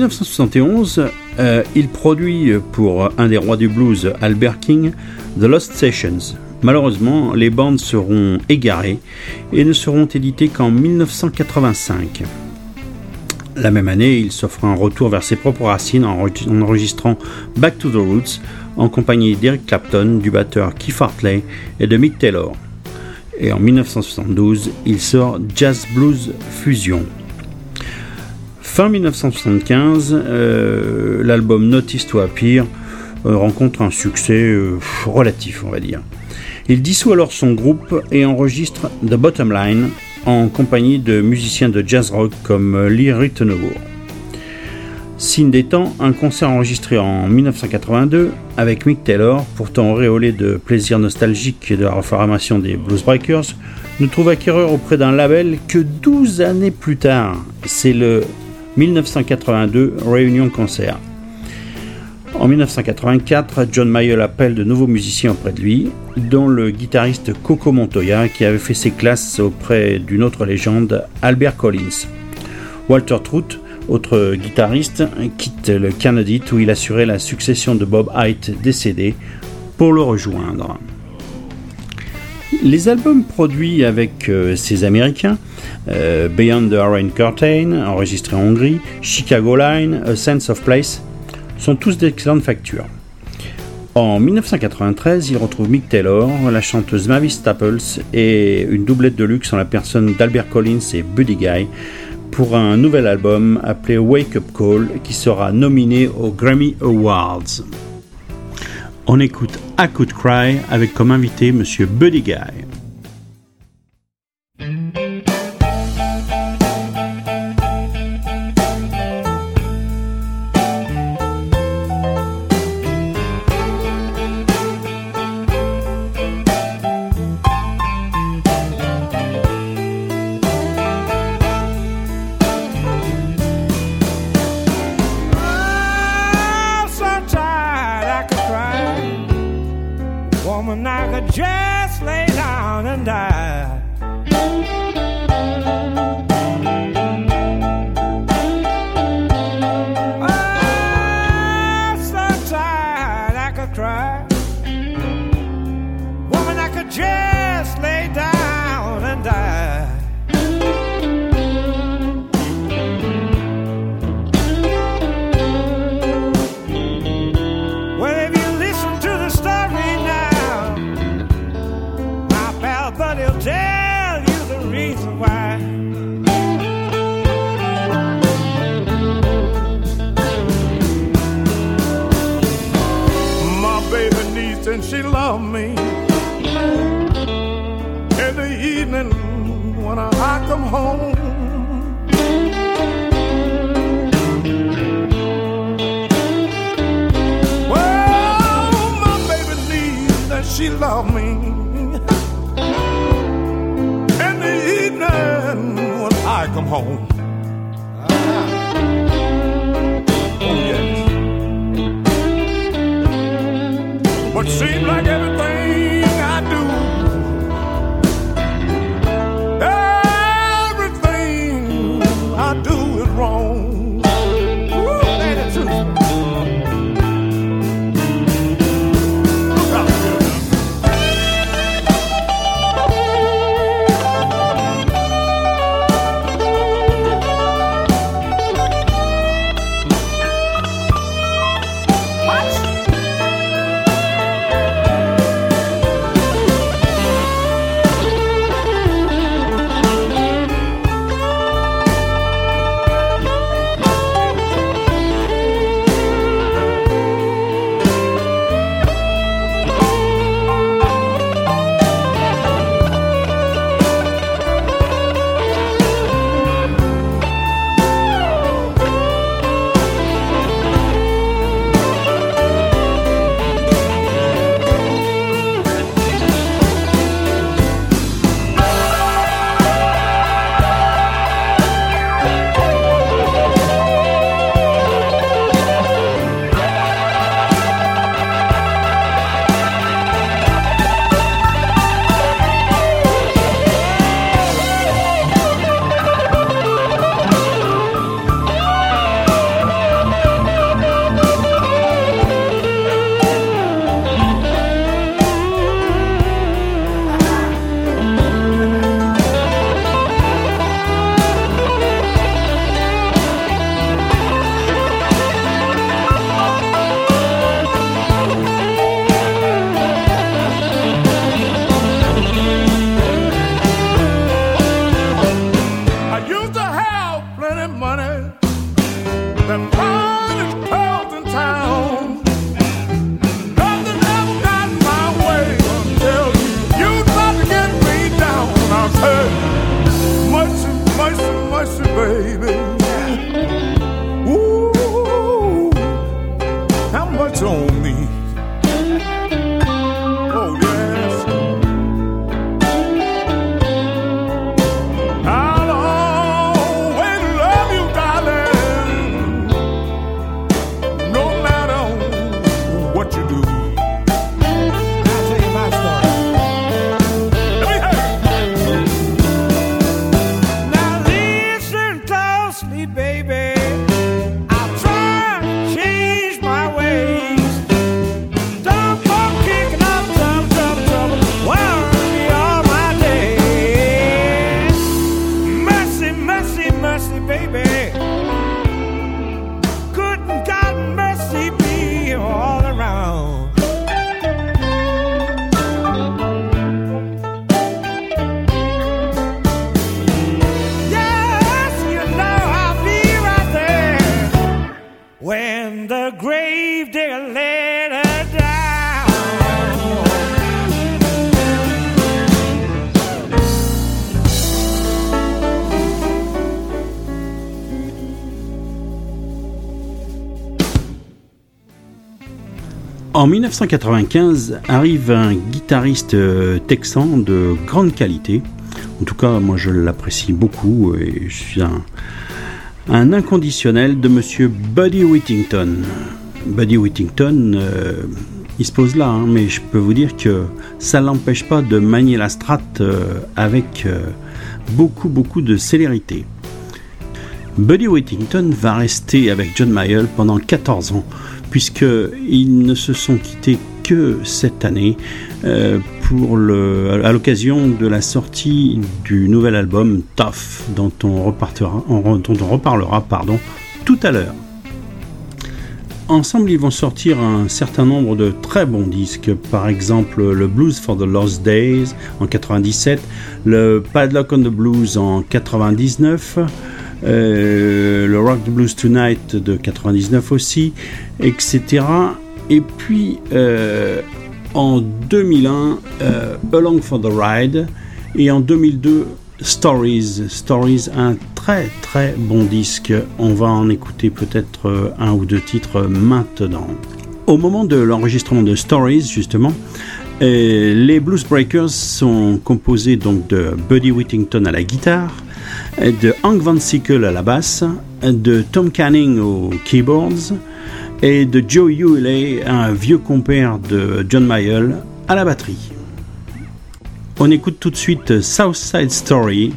1971, euh, il produit pour un des rois du blues, Albert King, The Lost Sessions. Malheureusement, les bandes seront égarées et ne seront éditées qu'en 1985. La même année, il s'offre un retour vers ses propres racines en enre- en enregistrant Back to the Roots en compagnie d'Eric Clapton, du batteur Keith Hartley et de Mick Taylor. Et en 1972, il sort Jazz Blues Fusion. Fin 1975, euh, l'album Notice to Appear euh, rencontre un succès euh, relatif, on va dire. Il dissout alors son groupe et enregistre The Bottom Line en compagnie de musiciens de jazz rock comme Lee Ritenour. Signe des temps, un concert enregistré en 1982 avec Mick Taylor, pourtant auréolé de plaisir nostalgique de la reformation des Blues Breakers, ne trouve acquéreur auprès d'un label que 12 années plus tard. C'est le 1982, Réunion Concert. En 1984, John Mayall appelle de nouveaux musiciens auprès de lui, dont le guitariste Coco Montoya, qui avait fait ses classes auprès d'une autre légende, Albert Collins. Walter Trout, autre guitariste, quitte le Connecticut où il assurait la succession de Bob Hite décédé pour le rejoindre. Les albums produits avec euh, ces Américains, euh, Beyond the Iron Curtain, enregistré en Hongrie, Chicago Line, A Sense of Place, sont tous d'excellentes factures. En 1993, il retrouve Mick Taylor, la chanteuse Mavis Staples et une doublette de luxe en la personne d'Albert Collins et Buddy Guy pour un nouvel album appelé Wake Up Call qui sera nominé aux Grammy Awards. On écoute I Could Cry avec comme invité Monsieur Buddy Guy. En 1995 arrive un guitariste euh, texan de grande qualité. En tout cas, moi je l'apprécie beaucoup et je suis un, inconditionnel de monsieur Buddy Whittington. Buddy Whittington, euh, il se pose là, hein, mais je peux vous dire que ça l'empêche pas de manier la strate euh, avec euh, beaucoup beaucoup de célérité. Buddy Whittington va rester avec John Mayall pendant 14 ans, puisqu'ils ne se sont quittés que cette année euh, à l'occasion de la sortie du nouvel album Tough, dont on, reparlera pardon, tout à l'heure. Ensemble, ils vont sortir un certain nombre de très bons disques, par exemple le Blues for the Lost Days en 97, le Padlock on the Blues en 99, euh, le Rock the Blues Tonight de 99 aussi, etc. Et puis euh, en 2001, euh, Along for the Ride, et en 2002, Stories. Stories, un très très bon disque. On va en écouter peut-être euh, un ou deux titres maintenant. Au moment de l'enregistrement de Stories, justement, euh, les Blues Breakers sont composés donc de Buddy Whittington à la guitare, euh, de Hank Van Sickle à la basse, de Tom Canning aux keyboards et de Joe Hewley, un vieux compère de John Mayall, à la batterie. On écoute tout de suite South Side Story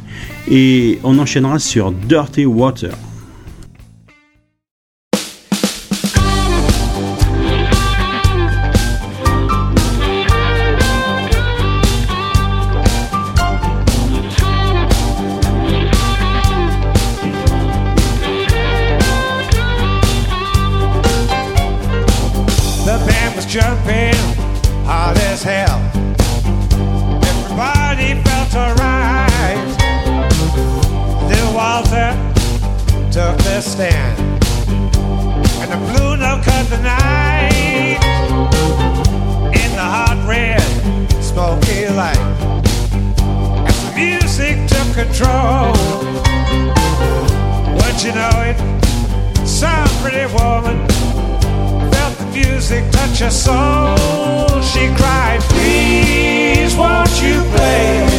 et on enchaînera sur Dirty Water. The night in the hot red smoky light. The music took control, once you know it, some pretty woman felt the music touch her soul. She cried, Please, won't you play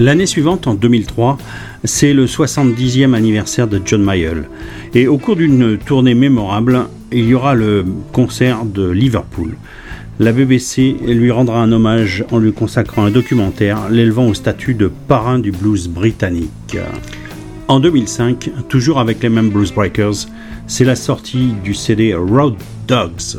L'année suivante, en 2003, c'est le 70e anniversaire de John Mayall. Et au cours d'une tournée mémorable, il y aura le concert de Liverpool. La BBC lui rendra un hommage en lui consacrant un documentaire l'élevant au statut de parrain du blues britannique. En 2005, toujours avec les mêmes Blues Breakers, c'est la sortie du CD Road Dogs.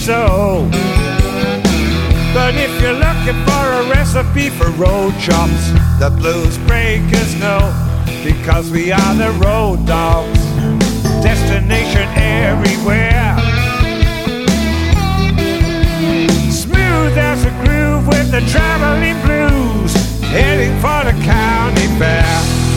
So. But if you're looking for a recipe for road chops, the blues breakers know. Because we are the road dogs. Destination everywhere. Smooth as a groove with the traveling blues. Heading for the county fair.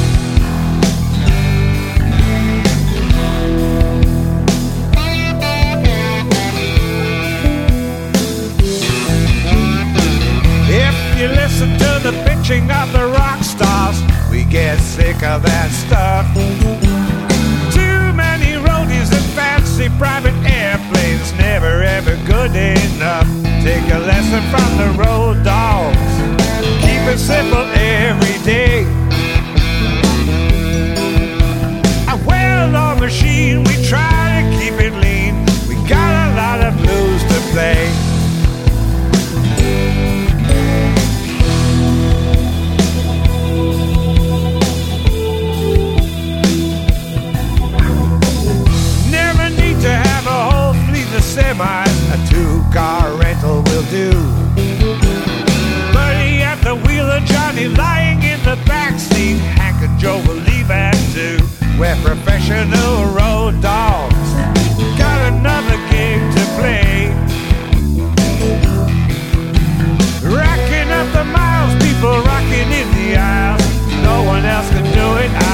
Listen to the bitching of the rock stars, we get sick of that stuff. Too many roadies and fancy private airplanes, never ever good enough. Take a lesson from the road dogs. Keep it simple every day. A well-oiled machine, we try do. Buddy at the wheel and Johnny lying in the backseat. Hank and Joe will leave at two. We're professional road dogs. Got another game to play. Racking up the miles, people rocking in the aisles. No one else can do it our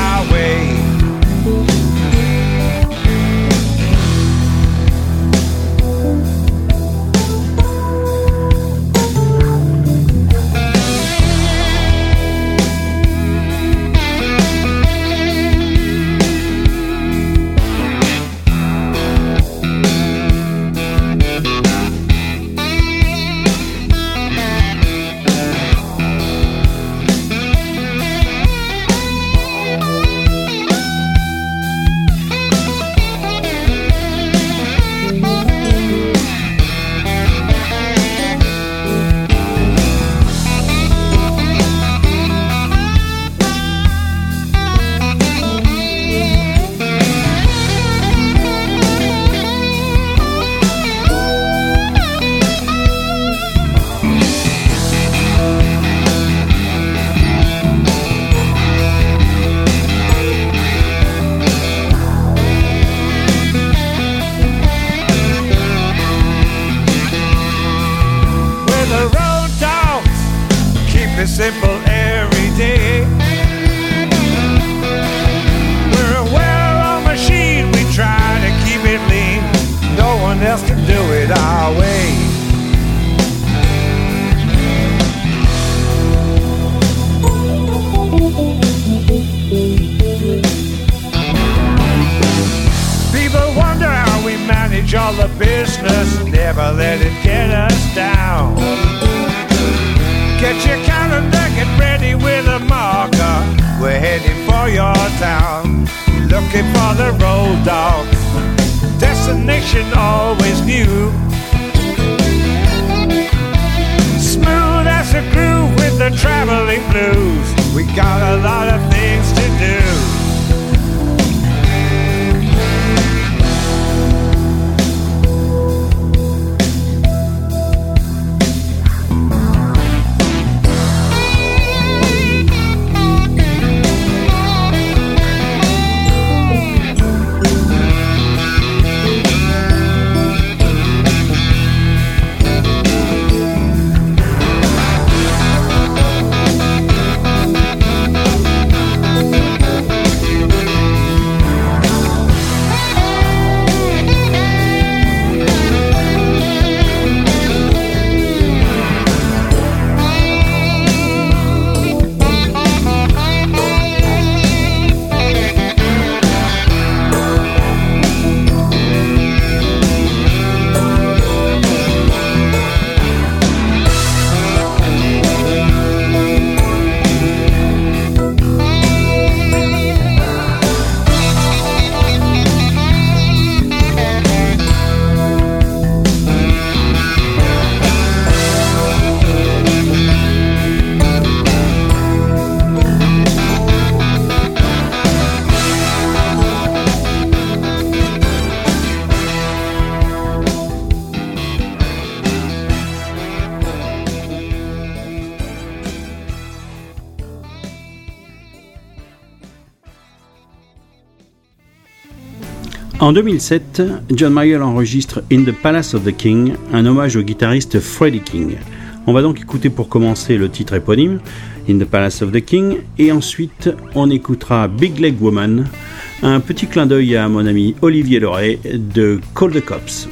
En 2007, John Mayall enregistre In the Palace of the King, un hommage au guitariste Freddie King. On va donc écouter pour commencer le titre éponyme, In the Palace of the King, et ensuite on écoutera Big Leg Woman, un petit clin d'œil à mon ami Olivier Loret de Call the Cops.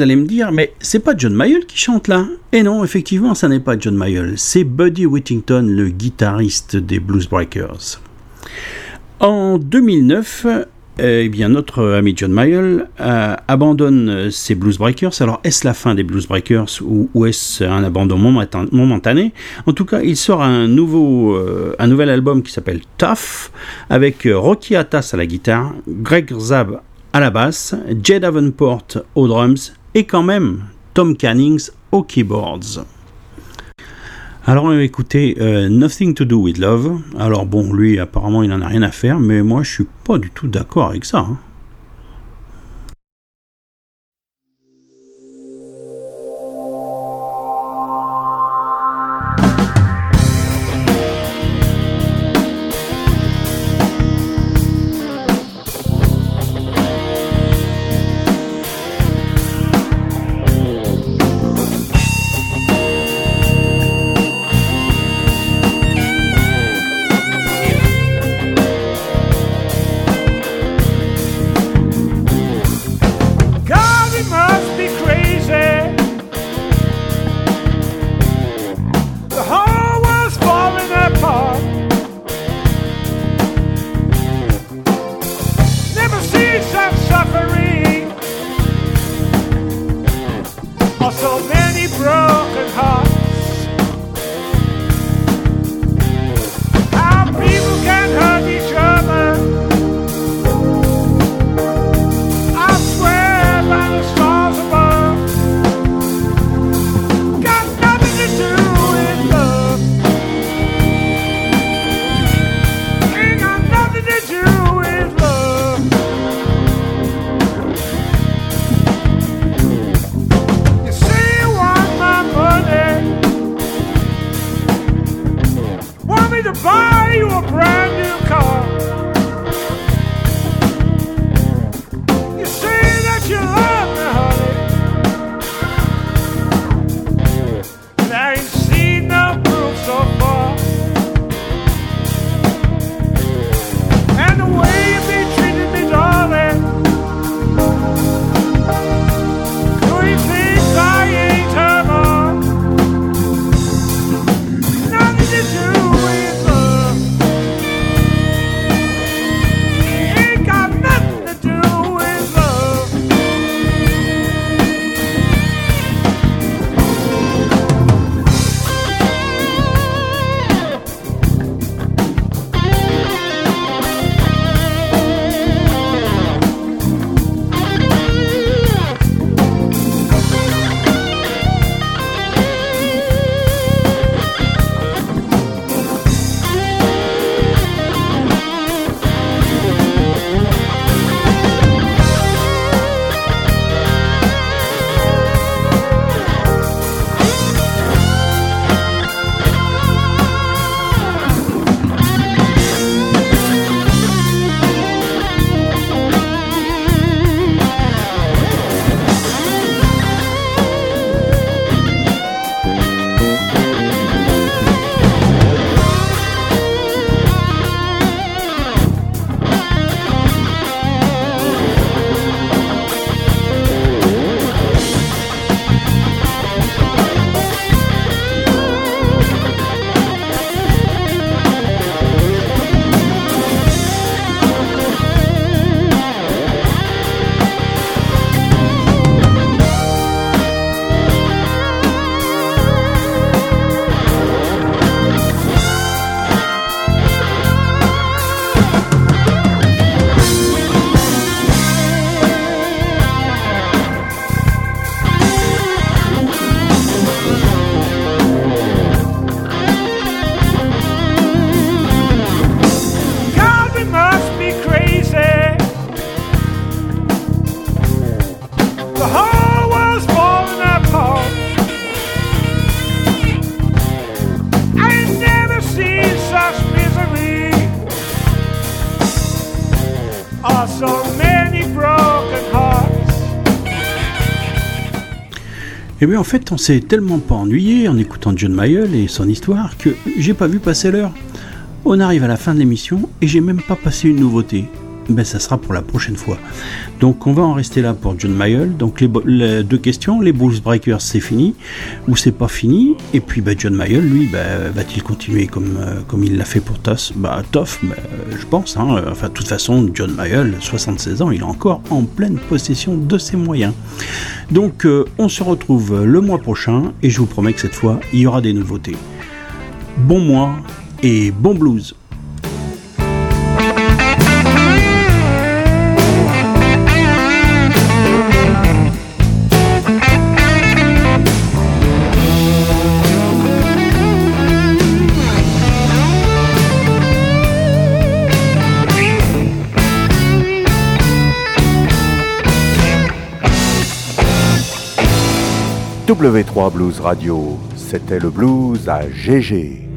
Allez me dire, mais c'est pas John Mayall qui chante là Et non, effectivement, ça n'est pas John Mayall, c'est Buddy Whittington, le guitariste des Blues Breakers. En 2009, eh bien, notre ami John Mayall euh, abandonne ses Blues Breakers. Alors, est-ce la fin des Blues Breakers ou, est-ce un abandon momenta- momentané? En tout cas, il sort un, nouveau, euh, un nouvel album qui s'appelle Tough, avec euh, Rocky Atas à la guitare, Greg Zab à la basse, Jed Davenport aux drums et quand même Tom Cannings aux keyboards. Alors écouter euh, Nothing to Do with Love. Alors bon, lui apparemment il n'en a rien à faire, mais moi je suis pas du tout d'accord avec ça. hein. Eh bien en fait on s'est tellement pas ennuyé en écoutant John Mayall et son histoire que j'ai pas vu passer l'heure. On arrive à la fin de l'émission et j'ai même pas passé une nouveauté. Ben ça sera pour la prochaine fois. Donc on va en rester là pour John Mayall. Donc les, deux questions, les Blues Breakers c'est fini ou c'est pas fini? Et puis ben, John Mayall lui ben, va-t-il continuer comme, euh, comme il l'a fait pour Toff Bah Toff, ben, je pense. Hein. Enfin de toute façon John Mayall, 76 ans, il est encore en pleine possession de ses moyens. Donc euh, on se retrouve le mois prochain et je vous promets que cette fois il y aura des nouveautés. Bon mois et bon blues. W3 Blues Radio, c'était le blues à GG.